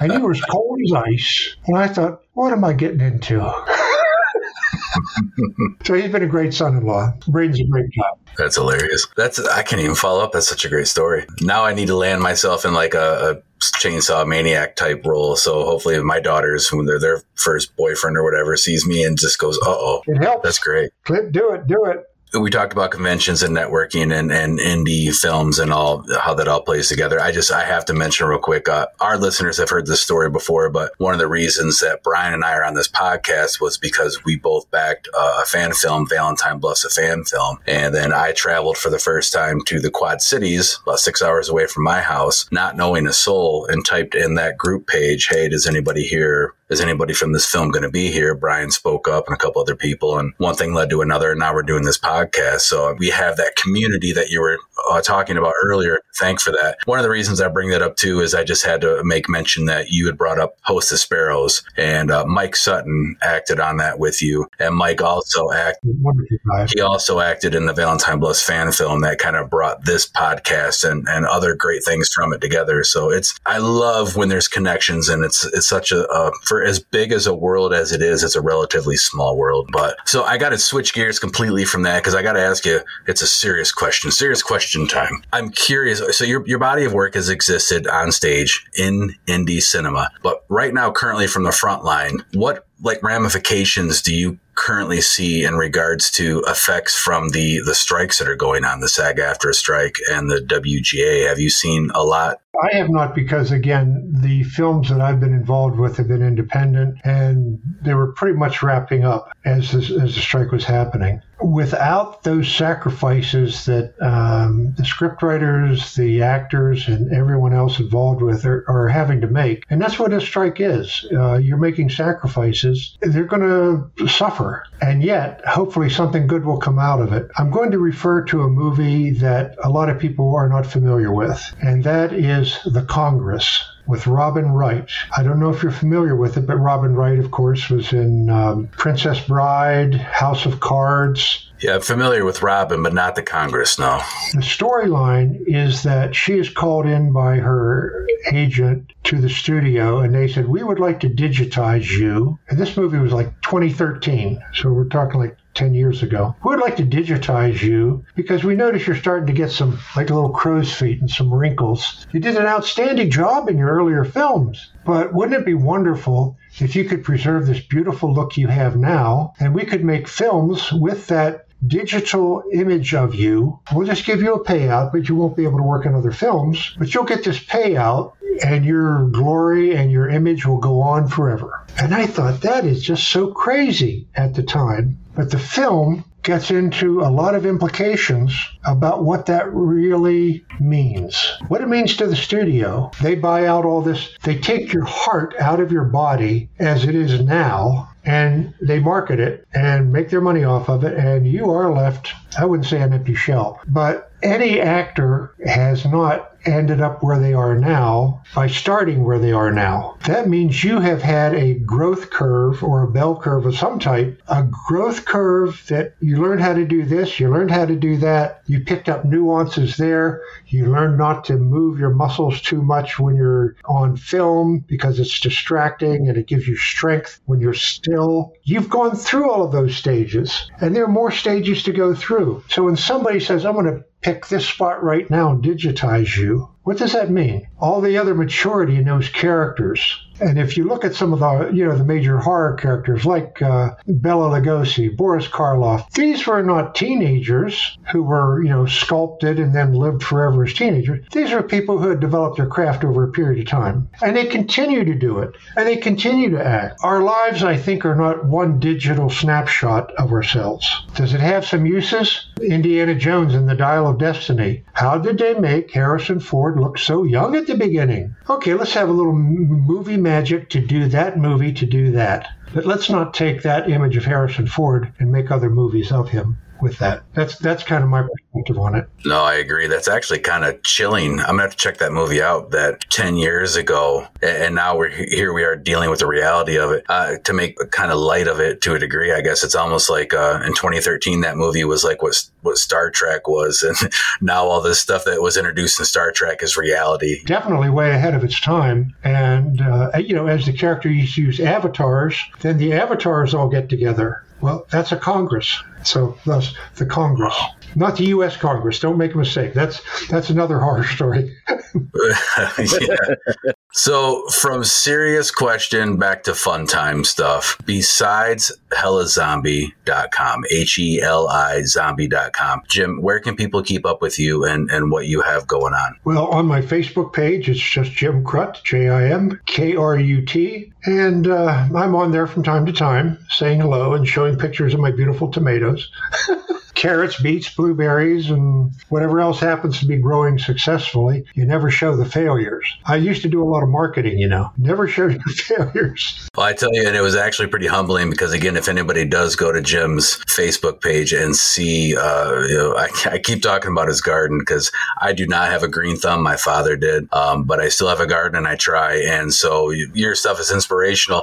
and he was cold as ice. And I thought, what am I getting into? *laughs* so he's been a great son-in-law. Braden's a great guy. That's hilarious. That's I can't even follow up. That's such a great story. Now I need to land myself in like a, a chainsaw maniac type role. So hopefully my daughters, when they're their first boyfriend or whatever, sees me and just goes, "Uh oh." It helps. That's great. Clip, do it, do it we talked about conventions and networking and, and indie films and all how that all plays together. I just I have to mention real quick. Uh, our listeners have heard this story before, but one of the reasons that Brian and I are on this podcast was because we both backed uh, a fan film, Valentine Bluffs, a fan film, and then I traveled for the first time to the Quad Cities, about six hours away from my house, not knowing a soul, and typed in that group page, "Hey, does anybody here is anybody from this film going to be here? Brian spoke up and a couple other people, and one thing led to another. And now we're doing this podcast. So we have that community that you were uh, talking about earlier. Thank for that. One of the reasons I bring that up too is I just had to make mention that you had brought up Host of Sparrows, and uh, Mike Sutton acted on that with you, and Mike also acted. He also acted in the Valentine Bluffs fan film that kind of brought this podcast and, and other great things from it together. So it's I love when there's connections, and it's it's such a, a for as big as a world as it is, it's a relatively small world. But so I got to switch gears completely from that because I got to ask you, it's a serious question, serious question time. I'm curious. So your, your body of work has existed on stage in indie cinema, but right now, currently from the front line, what like ramifications do you currently see in regards to effects from the the strikes that are going on, the SAG-AFTRA strike and the WGA? Have you seen a lot? I have not because again, the films that I've been involved with have been independent and they were pretty much wrapping up as this, as the strike was happening. Without those sacrifices that um, the scriptwriters, the actors, and everyone else involved with are, are having to make, and that's what a strike is. Uh, you're making sacrifices. They're going to suffer and yet, hopefully, something good will come out of it. I'm going to refer to a movie that a lot of people are not familiar with, and that is The Congress with Robin Wright. I don't know if you're familiar with it, but Robin Wright, of course, was in um, Princess Bride, House of Cards. Yeah, I'm familiar with Robin, but not the Congress, no. The storyline is that she is called in by her agent to the studio, and they said, We would like to digitize you. And this movie was like 2013, so we're talking like 10 years ago. We would like to digitize you because we notice you're starting to get some, like little crow's feet and some wrinkles. You did an outstanding job in your earlier films, but wouldn't it be wonderful if you could preserve this beautiful look you have now and we could make films with that digital image of you. We'll just give you a payout, but you won't be able to work in other films. But you'll get this payout, and your glory and your image will go on forever. And I thought that is just so crazy at the time. But the film gets into a lot of implications about what that really means. What it means to the studio. They buy out all this, they take your heart out of your body as it is now. And they market it and make their money off of it, and you are left, I wouldn't say an empty shell, but any actor has not ended up where they are now by starting where they are now. That means you have had a growth curve or a bell curve of some type, a growth curve that you learned how to do this, you learned how to do that, you picked up nuances there, you learned not to move your muscles too much when you're on film because it's distracting and it gives you strength when you're still. You've gone through all of those stages, and there are more stages to go through. So when somebody says, I'm going to pick this spot right now and digitize you, what does that mean? All the other maturity in those characters and if you look at some of the, you know, the major horror characters like uh, Bela Lugosi, Boris Karloff, these were not teenagers who were, you know, sculpted and then lived forever as teenagers. These are people who had developed their craft over a period of time, and they continue to do it, and they continue to act. Our lives, I think, are not one digital snapshot of ourselves. Does it have some uses? Indiana Jones and the Dial of Destiny. How did they make Harrison Ford look so young at the beginning? Okay, let's have a little movie magic to do that movie to do that. But let's not take that image of Harrison Ford and make other movies of him with that. That's that's kind of my perspective on it. No, I agree. That's actually kind of chilling. I'm gonna have to check that movie out. That ten years ago, and now we're here. We are dealing with the reality of it. Uh, to make kind of light of it to a degree, I guess it's almost like uh, in 2013 that movie was like what what Star Trek was, *laughs* and now all this stuff that was introduced in Star Trek is reality. Definitely way ahead of its time. And uh, you know, as the characters use avatars, then the avatars all get together Well, that's a Congress. So thus the Congress, not the U.S. Congress. Don't make a mistake. That's that's another horror *laughs* story. *laughs* yeah. So, from serious question back to fun time stuff, besides helizombie.com, H E L I zombie.com, Jim, where can people keep up with you and, and what you have going on? Well, on my Facebook page, it's just Jim Krut, J I M K R U T. And uh, I'm on there from time to time saying hello and showing pictures of my beautiful tomatoes. *laughs* carrots, beets, blueberries, and whatever else happens to be growing successfully. You never show the failures. I used to do a lot of marketing, you know, never show *laughs* your failures. Well, I tell you, and it was actually pretty humbling because, again, if anybody does go to Jim's Facebook page and see, uh, you know, I, *laughs* I, keep talking about his garden because I do not have a green thumb. My father did, um, but I still have a garden and I try. And so your stuff is inspirational.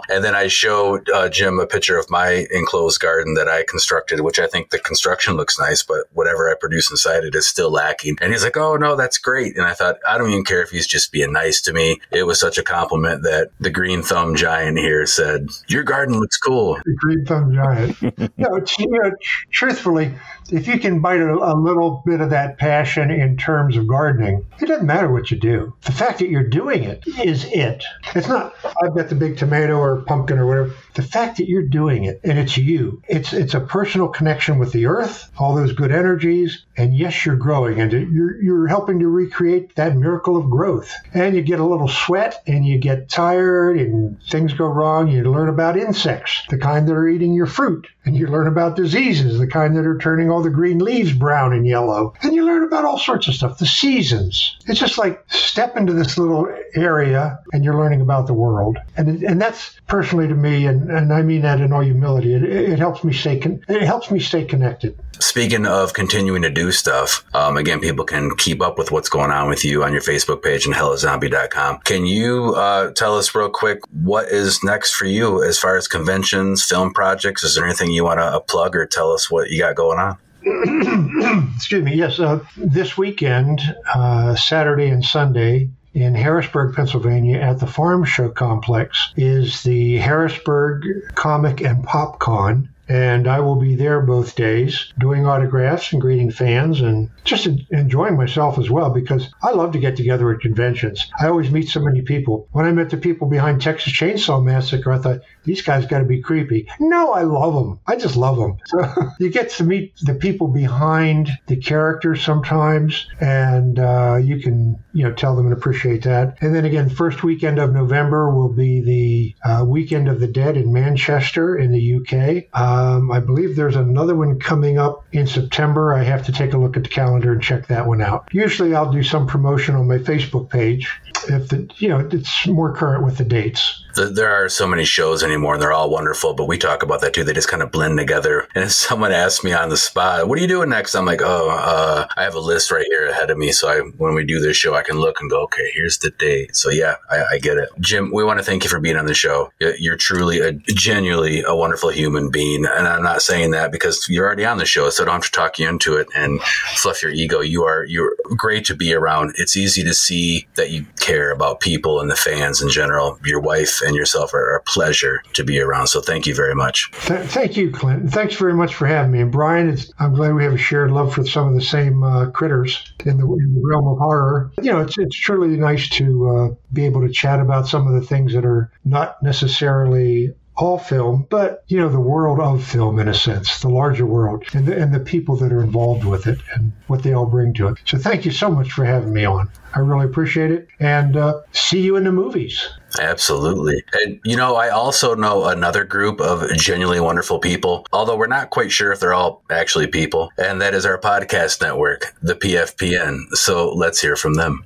And then I showed uh, Jim a picture of my enclosed garden that I constructed, which I think the construction looks nice, but whatever I produce inside it is still lacking. And he's like, Oh, no, that's great. And I thought, I don't even care if he's just being nice to me. It was such a compliment that the green thumb giant here said, Your garden looks cool. The green thumb giant. *laughs* no, you know, truthfully, if you can bite a, a little bit of that passion in terms of gardening, it doesn't matter what you do. The fact that you're doing it is it. It's not, I've got the big tomato or pumpkin or whatever. The fact that you're doing it and it's you, it's, it's a personal connection with the earth, all those good energies. And yes, you're growing and you're, you're helping to recreate that miracle of growth. And you get a little sweat and you get tired and things go wrong. You learn about insects, the kind that are eating your fruit. And you learn about diseases, the kind that are turning all the green leaves brown and yellow. And you learn about all sorts of stuff, the seasons. It's just like step into this little area and you're learning about the world. And, and that's personally to me, and, and I mean that in all humility, it, it helps me stay, con- it helps me stay connected. Speaking of continuing to do stuff, um, again, people can keep up with what's going on with you on your Facebook page and helizombie.com. Can you uh, tell us real quick what is next for you as far as conventions, film projects? Is there anything you want to uh, plug or tell us what you got going on? *clears throat* Excuse me. Yes, uh, this weekend, uh, Saturday and Sunday, in Harrisburg, Pennsylvania, at the Farm Show Complex, is the Harrisburg Comic and Pop Con and I will be there both days doing autographs and greeting fans and just enjoying myself as well because I love to get together at conventions. I always meet so many people. When I met the people behind Texas Chainsaw Massacre, I thought these guys got to be creepy. No, I love them. I just love them. So *laughs* you get to meet the people behind the characters sometimes, and uh, you can you know tell them and appreciate that. And then again, first weekend of November will be the uh, Weekend of the Dead in Manchester in the UK. Um, I believe there's another one coming up in September. I have to take a look at the calendar and check that one out. Usually, I'll do some promotion on my Facebook page if the you know it's more current with the dates there are so many shows anymore and they're all wonderful, but we talk about that too. They just kind of blend together. *laughs* And if someone asks me on the spot, what are you doing next? I'm like, oh, uh, I have a list right here ahead of me. So I, when we do this show, I can look and go, okay, here's the date. So yeah, I, I get it. Jim, we want to thank you for being on the show. You're truly a genuinely a wonderful human being. And I'm not saying that because you're already on the show. So I don't have to talk you into it and fluff your ego. You are, you're great to be around. It's easy to see that you care about people and the fans in general. Your wife and yourself are a pleasure to be around. So thank you very much. Th- thank you, Clint. Thanks very much for having me. And Brian, I'm glad we have a shared love for some of the same uh, critters in the, in the, realm of horror. You know, it's, it's truly nice to uh, be able to chat about some of the things that are not necessarily all film, but you know the world of film in a sense, the larger world, and the, and the people that are involved with it and what they all bring to it. So thank you so much for having me on. I really appreciate it, and uh, see you in the movies. Absolutely. And, you know, I also know another group of genuinely wonderful people, although we're not quite sure if they're all actually people, and that is our podcast network, the PFPN. So let's hear from them.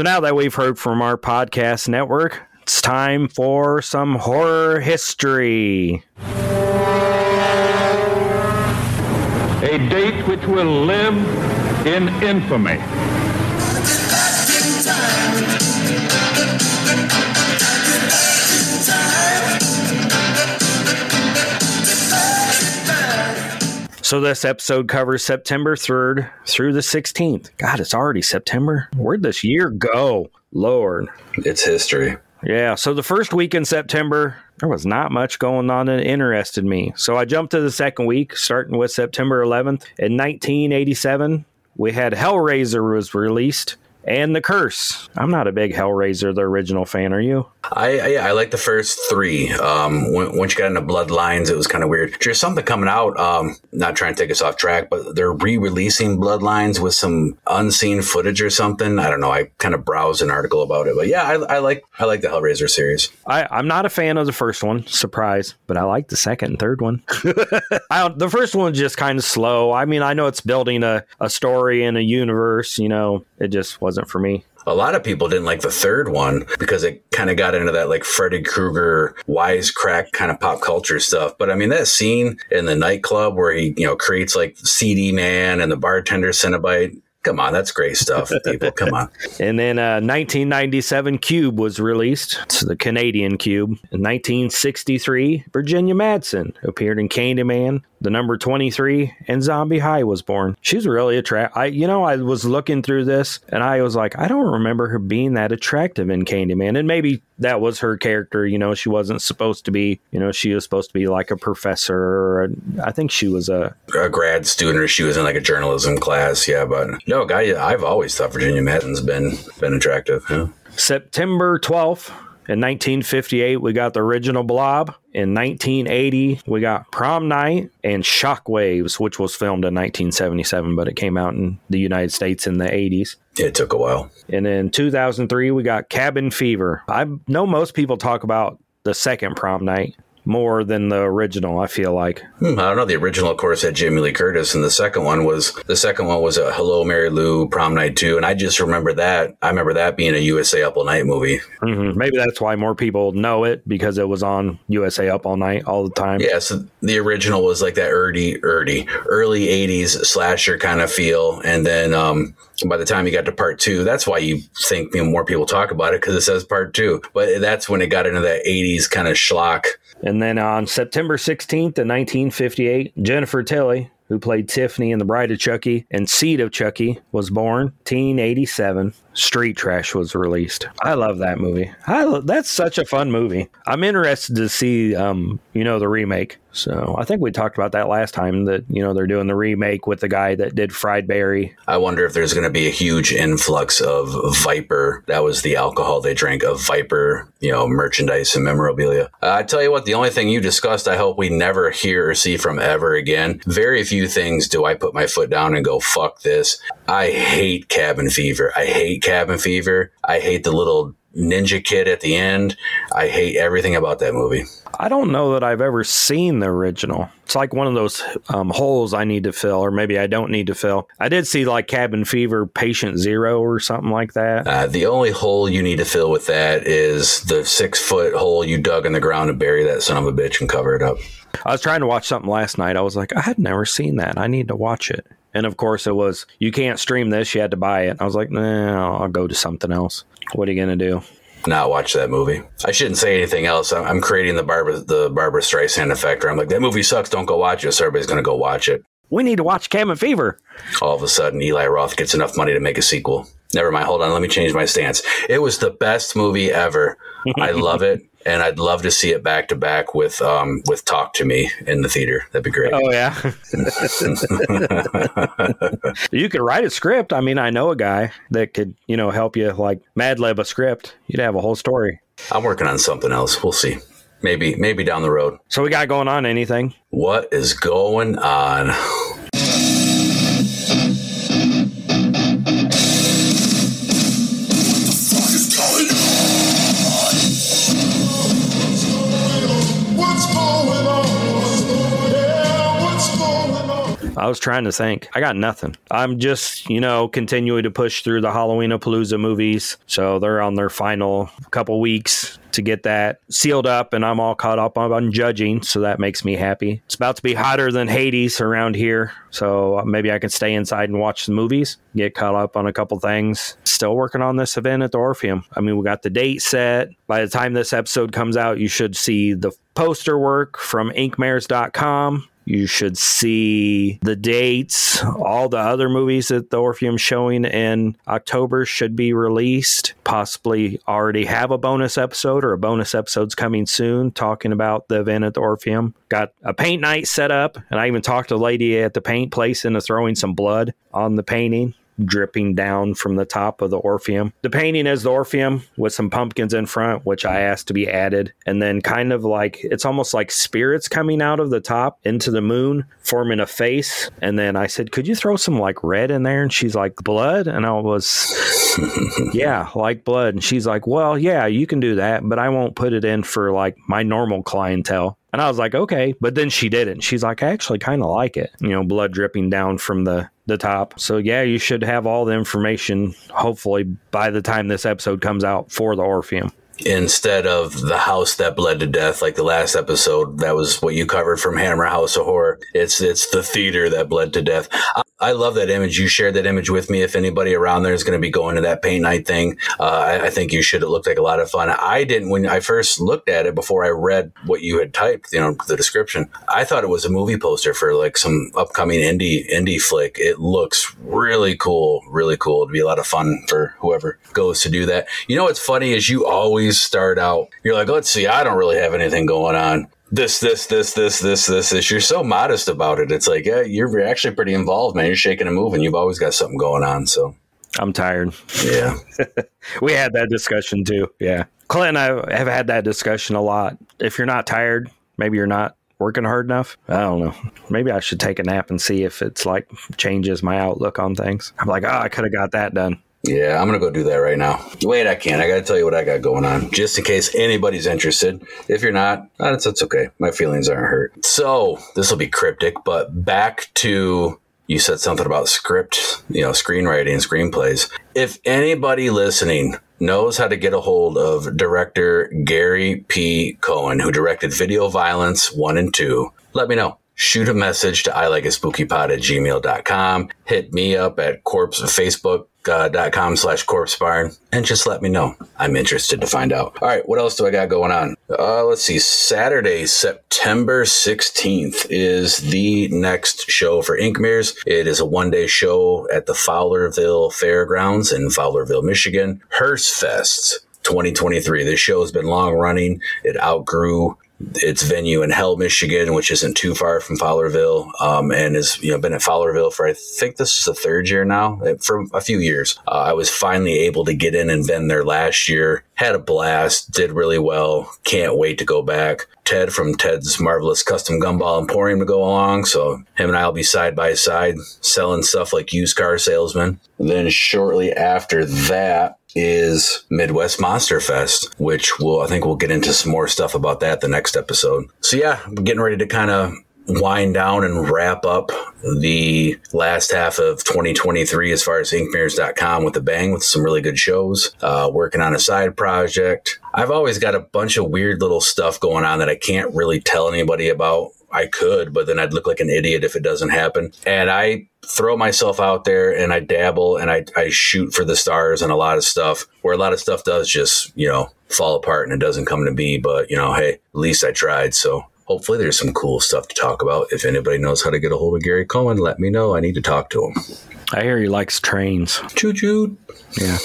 So now that we've heard from our podcast network, it's time for some horror history. A date which will live in infamy. So this episode covers September 3rd through the 16th. God, it's already September. Where'd this year go? Lord. It's history. Yeah, so the first week in September, there was not much going on that interested me. So I jumped to the second week, starting with September 11th. In 1987, we had Hellraiser was released and The Curse. I'm not a big Hellraiser, the original fan. Are you? I, I yeah, I like the first three. Um, when, once you got into Bloodlines, it was kind of weird. There's something coming out. Um, not trying to take us off track, but they're re-releasing Bloodlines with some unseen footage or something. I don't know. I kind of browsed an article about it, but yeah, I, I like I like the Hellraiser series. I, I'm not a fan of the first one, surprise, but I like the second and third one. *laughs* The first one's just kind of slow. I mean, I know it's building a, a story and a universe, you know, it just wasn't for me. A lot of people didn't like the third one because it kind of got into that like Freddy Krueger wisecrack kind of pop culture stuff. But I mean, that scene in the nightclub where he, you know, creates like CD Man and the bartender Cenobite. Come on, that's great stuff, people. Come on. *laughs* And then uh, 1997 Cube was released. It's the Canadian Cube. In 1963, Virginia Madsen appeared in Candyman, the number 23, and Zombie High was born. She's really attractive. I, you know, I was looking through this and I was like, I don't remember her being that attractive in Candyman. And maybe that was her character. You know, she wasn't supposed to be, you know, she was supposed to be like a professor. Or a, I think she was a, A grad student, or she was in like a journalism class. Yeah, but no, guy, I've always thought Virginia Madsen's been been attractive. Yeah. September 12th. In 1958, we got the original Blob. In 1980, we got Prom Night and Shockwaves, which was filmed in 1977, but it came out in the United States in the 80s. It took a while. And in 2003, we got Cabin Fever. I know most people talk about the second Prom Night more than the original, I feel like. Hmm, I don't know. The original, of course, had Jamie Lee Curtis, and the second one was the second one was a Hello Mary Lou Prom Night Two, and I just remember that. I remember that being a USA Up All Night movie. hmm Maybe that's why more people know it because it was on USA Up All Night all the time. Yeah, so the original was like that early, early, early '80s slasher kind of feel, and then um, by the time you got to part two, that's why you think you know, more people talk about it because it says part two. But that's when it got into that '80s kind of schlock. And then on September 16th of 1958, Jennifer Tilly, who played Tiffany in The Bride of Chucky and Seed of Chucky, was born. 1987, Street Trash was released. I love that movie. I lo- that's such a fun movie. I'm interested to see, um, you know, the remake. So I think we talked about that last time that you know they're doing the remake with the guy that did Fried Barry. I wonder if there's going to be a huge influx of Viper. That was the alcohol they drank of Viper, you know, merchandise and memorabilia. Uh, I tell you what, the only thing you discussed, I hope we never hear or see from ever again. Very few things do I put my foot down and go, fuck this. I hate Cabin Fever. I hate Cabin Fever. I hate the little ninja kid at the end. I hate everything about that movie. I don't know that I've ever seen the original. It's like one of those um, holes I need to fill, or maybe I don't need to fill. I did see like Cabin Fever, Patient Zero, or something like that. Uh, the only hole you need to fill with that is the six foot hole you dug in the ground to bury that son of a bitch and cover it up. I was trying to watch something last night. I was like, I had never seen that. I need to watch it. And of course, it was you can't stream this. You had to buy it. I was like, nah, I'll go to something else. What are you gonna do? Not watch that movie. I shouldn't say anything else. I'm, I'm creating the Barbara the Barbra Streisand effect. Where I'm like, that movie sucks. Don't go watch it. So everybody's gonna go watch it. We need to watch Cabin Fever. All of a sudden, Eli Roth gets enough money to make a sequel. Never mind. Hold on. Let me change my stance. It was the best movie ever. I love it, and I'd love to see it back to back with um with Talk to Me in the theater. That'd be great. Oh yeah. *laughs* you could write a script. I mean, I know a guy that could, you know, help you like Mad Lib a script. You'd have a whole story. I'm working on something else. We'll see. Maybe maybe down the road. So we got going on anything? What is going on? I was trying to think. I got nothing. I'm just, you know, continuing to push through the Halloween Palooza movies. So they're on their final couple weeks to get that sealed up, and I'm all caught up on, judging. So that makes me happy. It's about to be hotter than Hades around here. So maybe I can stay inside and watch the movies, get caught up on a couple things. Still working on this event at the Orpheum. I mean, we got the date set. By the time this episode comes out, you should see the poster work from inkmares.com. You should see the dates. All the other movies that the Orpheum showing in October should be released. Possibly already have a bonus episode or a bonus episode's coming soon talking about the event at the Orpheum. Got a paint night set up, and I even talked to a lady at the paint place into throwing some blood on the painting dripping down from the top of the Orpheum. The painting is the Orpheum with some pumpkins in front, which I asked to be added. And then kind of like it's almost like spirits coming out of the top into the moon, forming a face. And then I said, Could you throw some like red in there? And she's like, Blood? And I was, *laughs* Yeah, like blood. And she's like, Well, yeah, you can do that, but I won't put it in for like my normal clientele. And I was like, okay. But then she didn't. She's like, I actually kind of like it. You know, blood dripping down from the the top. So yeah, you should have all the information hopefully by the time this episode comes out for the Orpheum instead of the house that bled to death like the last episode that was what you covered from hammer house of horror. It's it's the theater that bled to death. I, I love that image. You shared that image with me. If anybody around there is going to be going to that paint night thing uh, I, I, think you should. It looked like a lot of fun. I didn't when i first looked at it before i read what you had typed you know the description i thought it was a movie poster for like some upcoming indie indie flick. It looks really cool really cool. It'd be a lot of fun for whoever goes to do that. You know what's funny is you always start out, you're like, let's see, I don't really have anything going on. This, this, this, this, this, this, this. You're so modest about it. It's like, yeah, you're actually pretty involved, man. You're shaking and moving. You've always got something going on. So I'm tired. Yeah. *laughs* we had that discussion too. Yeah. Clint and I have had that discussion a lot. If you're not tired, maybe you're not working hard enough. I don't know. Maybe I should take a nap and see if it's like changes my outlook on things. I'm like, oh, I could have got that done. Yeah, I'm gonna go do that right now. Wait, I can't. I gotta tell you what I got going on, just in case anybody's interested. If you're not, uh, that's that's okay. My feelings aren't hurt. So this will be cryptic, but back to you said something about script, you know, screenwriting, screenplays. If anybody listening knows how to get a hold of director Gary P. Cohen, who directed Video Violence 1 and 2, let me know shoot a message to I like a spooky pod at gmail.com. Hit me up at corpse Facebook uh, slash corpse barn and just let me know. I'm interested to find out. All right, what else do I got going on? Uh, let's see. Saturday, September 16th is the next show for Inkmares. It is a one day show at the Fowlerville Fairgrounds in Fowlerville, Michigan. Hearse Fest 2023. This show has been long running. It outgrew its venue in Hell, Michigan, which isn't too far from Fowlerville, um, and has you know been at Fowlerville for I think this is the third year now uh, for a few years. Uh, I was finally able to get in and been there last year. Had a blast, did really well. Can't wait to go back. Ted from Ted's Marvelous Custom Gumball Emporium to go along, so him and I will be side by side selling stuff like used car salesman. Then shortly after that, is Midwest Monster Fest, which we'll, I think we'll get into some more stuff about that the next episode. So yeah, I'm getting ready to kind of wind down and wrap up the last half of 2023 as far as inkmares.com with a bang with some really good shows uh, working on a side project i've always got a bunch of weird little stuff going on that i can't really tell anybody about I could, but then I'd look like an idiot if it doesn't happen. And I throw myself out there and I dabble and I, I shoot for the stars and a lot of stuff where a lot of stuff does just, you know, fall apart and it doesn't come to be. But, you know, hey, at least I tried. So hopefully there's some cool stuff to talk about. If anybody knows how to get a hold of Gary Cohen, let me know. I need to talk to him. I hear he likes trains. Choo choo. Yeah. *laughs*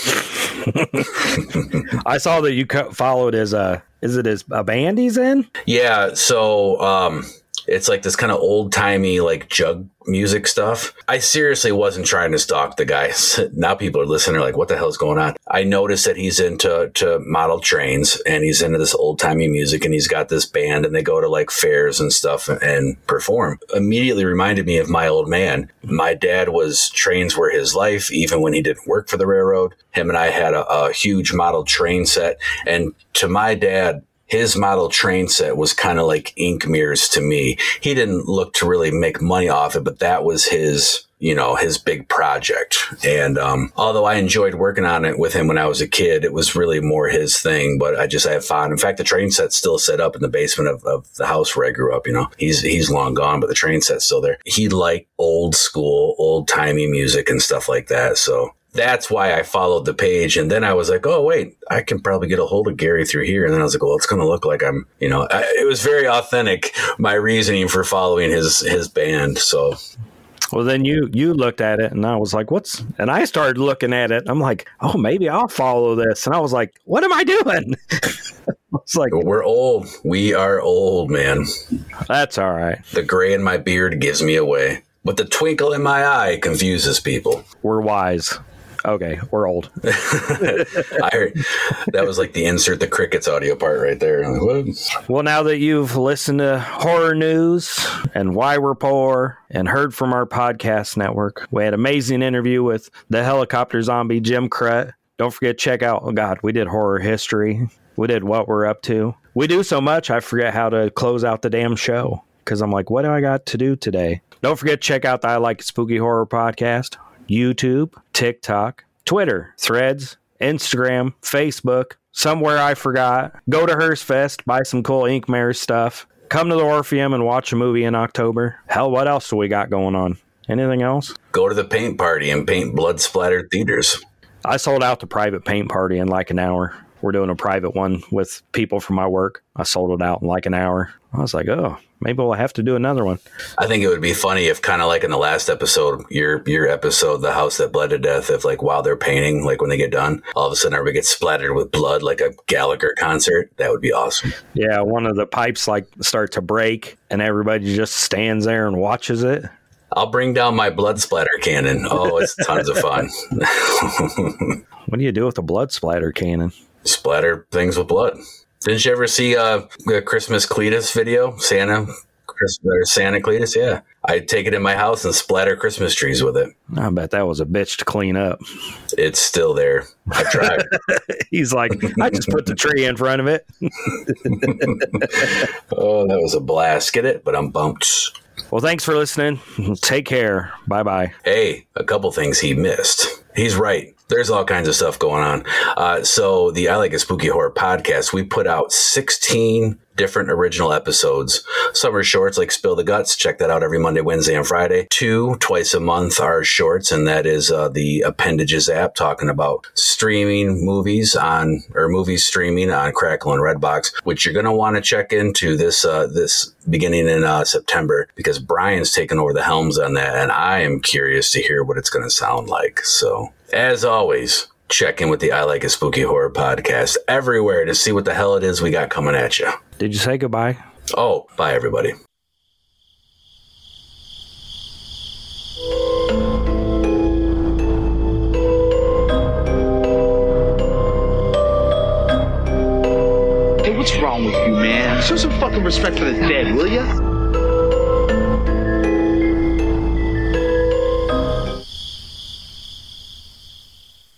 I saw that you followed as uh, is it his a band he's in? Yeah. So, um, it's like this kind of old timey like jug music stuff. I seriously wasn't trying to stalk the guy. *laughs* now people are listening, like, what the hell's going on? I noticed that he's into to model trains and he's into this old timey music and he's got this band and they go to like fairs and stuff and perform. Immediately reminded me of my old man. My dad was trains were his life, even when he didn't work for the railroad. Him and I had a, a huge model train set. And to my dad, his model train set was kind of like Inkmares to me. He didn't look to really make money off it, but that was his you know his big project. And um, although i enjoyed working on it with him when i was a kid it was really more his thing but i just i have fun in fact the train set's still set up in the basement of, of the house where i grew up you know? He's he's long gone but the train set's still there. He liked old school old timey music and stuff like that so that's why I followed the page. And then I was like, oh, wait, I can probably get a hold of Gary through here. And then I was like, well, it's going to look like I'm, you know, I, it was very authentic, my reasoning for following his, his band. So. Well, then you you looked at it, and I was like, "What's?" And I started looking at it. I'm like, "Oh, maybe I'll follow this." And I was like, "What am I doing?" *laughs* it's like we're old. We are old, man. That's all right. The gray in my beard gives me away, but the twinkle in my eye confuses people. We're wise. Okay, we're old. *laughs* I heard that was like the insert the crickets audio part right there. Like, well, now that you've listened to horror news and why we're poor and heard from our podcast network, we had an amazing interview with the helicopter zombie Jim Krut. Don't forget check out. Oh God, we did horror history. We did what we're up to. We do so much, I forget how to close out the damn show because I'm like, what do I got to do today? Don't forget check out the I Like Spooky Horror podcast YouTube, TikTok, Twitter, Threads, Instagram, Facebook, somewhere I forgot. Go to Hearse Fest, buy some cool Ink Mirror stuff. Come to the Orpheum and watch a movie in October. Hell, what else do we got going on? Anything else? Go to the paint party and paint blood splattered theaters. I sold out the private paint party in like an hour. We're doing a private one with people from my work. I sold it out in like an hour. I was like, oh, maybe we'll have to do another one. I think it would be funny if kind of like in the last episode, your your episode, the house that bled to death, if like while they're painting, like when they get done, all of a sudden everybody gets splattered with blood like a Gallagher concert. That would be awesome. Yeah, one of the pipes like start to break and everybody just stands there and watches it. I'll bring down my blood splatter cannon. Oh, it's *laughs* tons of fun. *laughs* what do you do with a blood splatter cannon? Splatter things with blood. Didn't you ever see uh, a Christmas Cletus video? Santa, Christmas, Santa Cletus? Yeah. I take it in my house and splatter Christmas trees with it. I bet that was a bitch to clean up. It's still there. I tried. *laughs* He's like, I just put the tree in front of it. *laughs* *laughs* oh, that was a blast. Get it? But I'm bumped. Well, thanks for listening. Take care. Bye bye. Hey, a couple things he missed. He's right there's all kinds of stuff going on. Uh, so the I Like It Spooky Horror podcast, we put out 16 different original episodes. Some are shorts like Spill the Guts. Check that out every Monday, Wednesday, and Friday. Two twice a month are shorts, and that is uh, the Appendages app talking about streaming movies on or movies streaming on Crackle and Redbox, which you're going to want to check into this uh, this beginning in uh, September because Brian's taking over the helms on that, and I am curious to hear what it's going to sound like. So as always, check in with the I Like It Spooky Horror podcast everywhere to see what the hell it is we got coming at you. Did you say goodbye? Oh, bye, everybody. Hey, what's wrong with you, man? Show some fucking respect for the dead, will ya?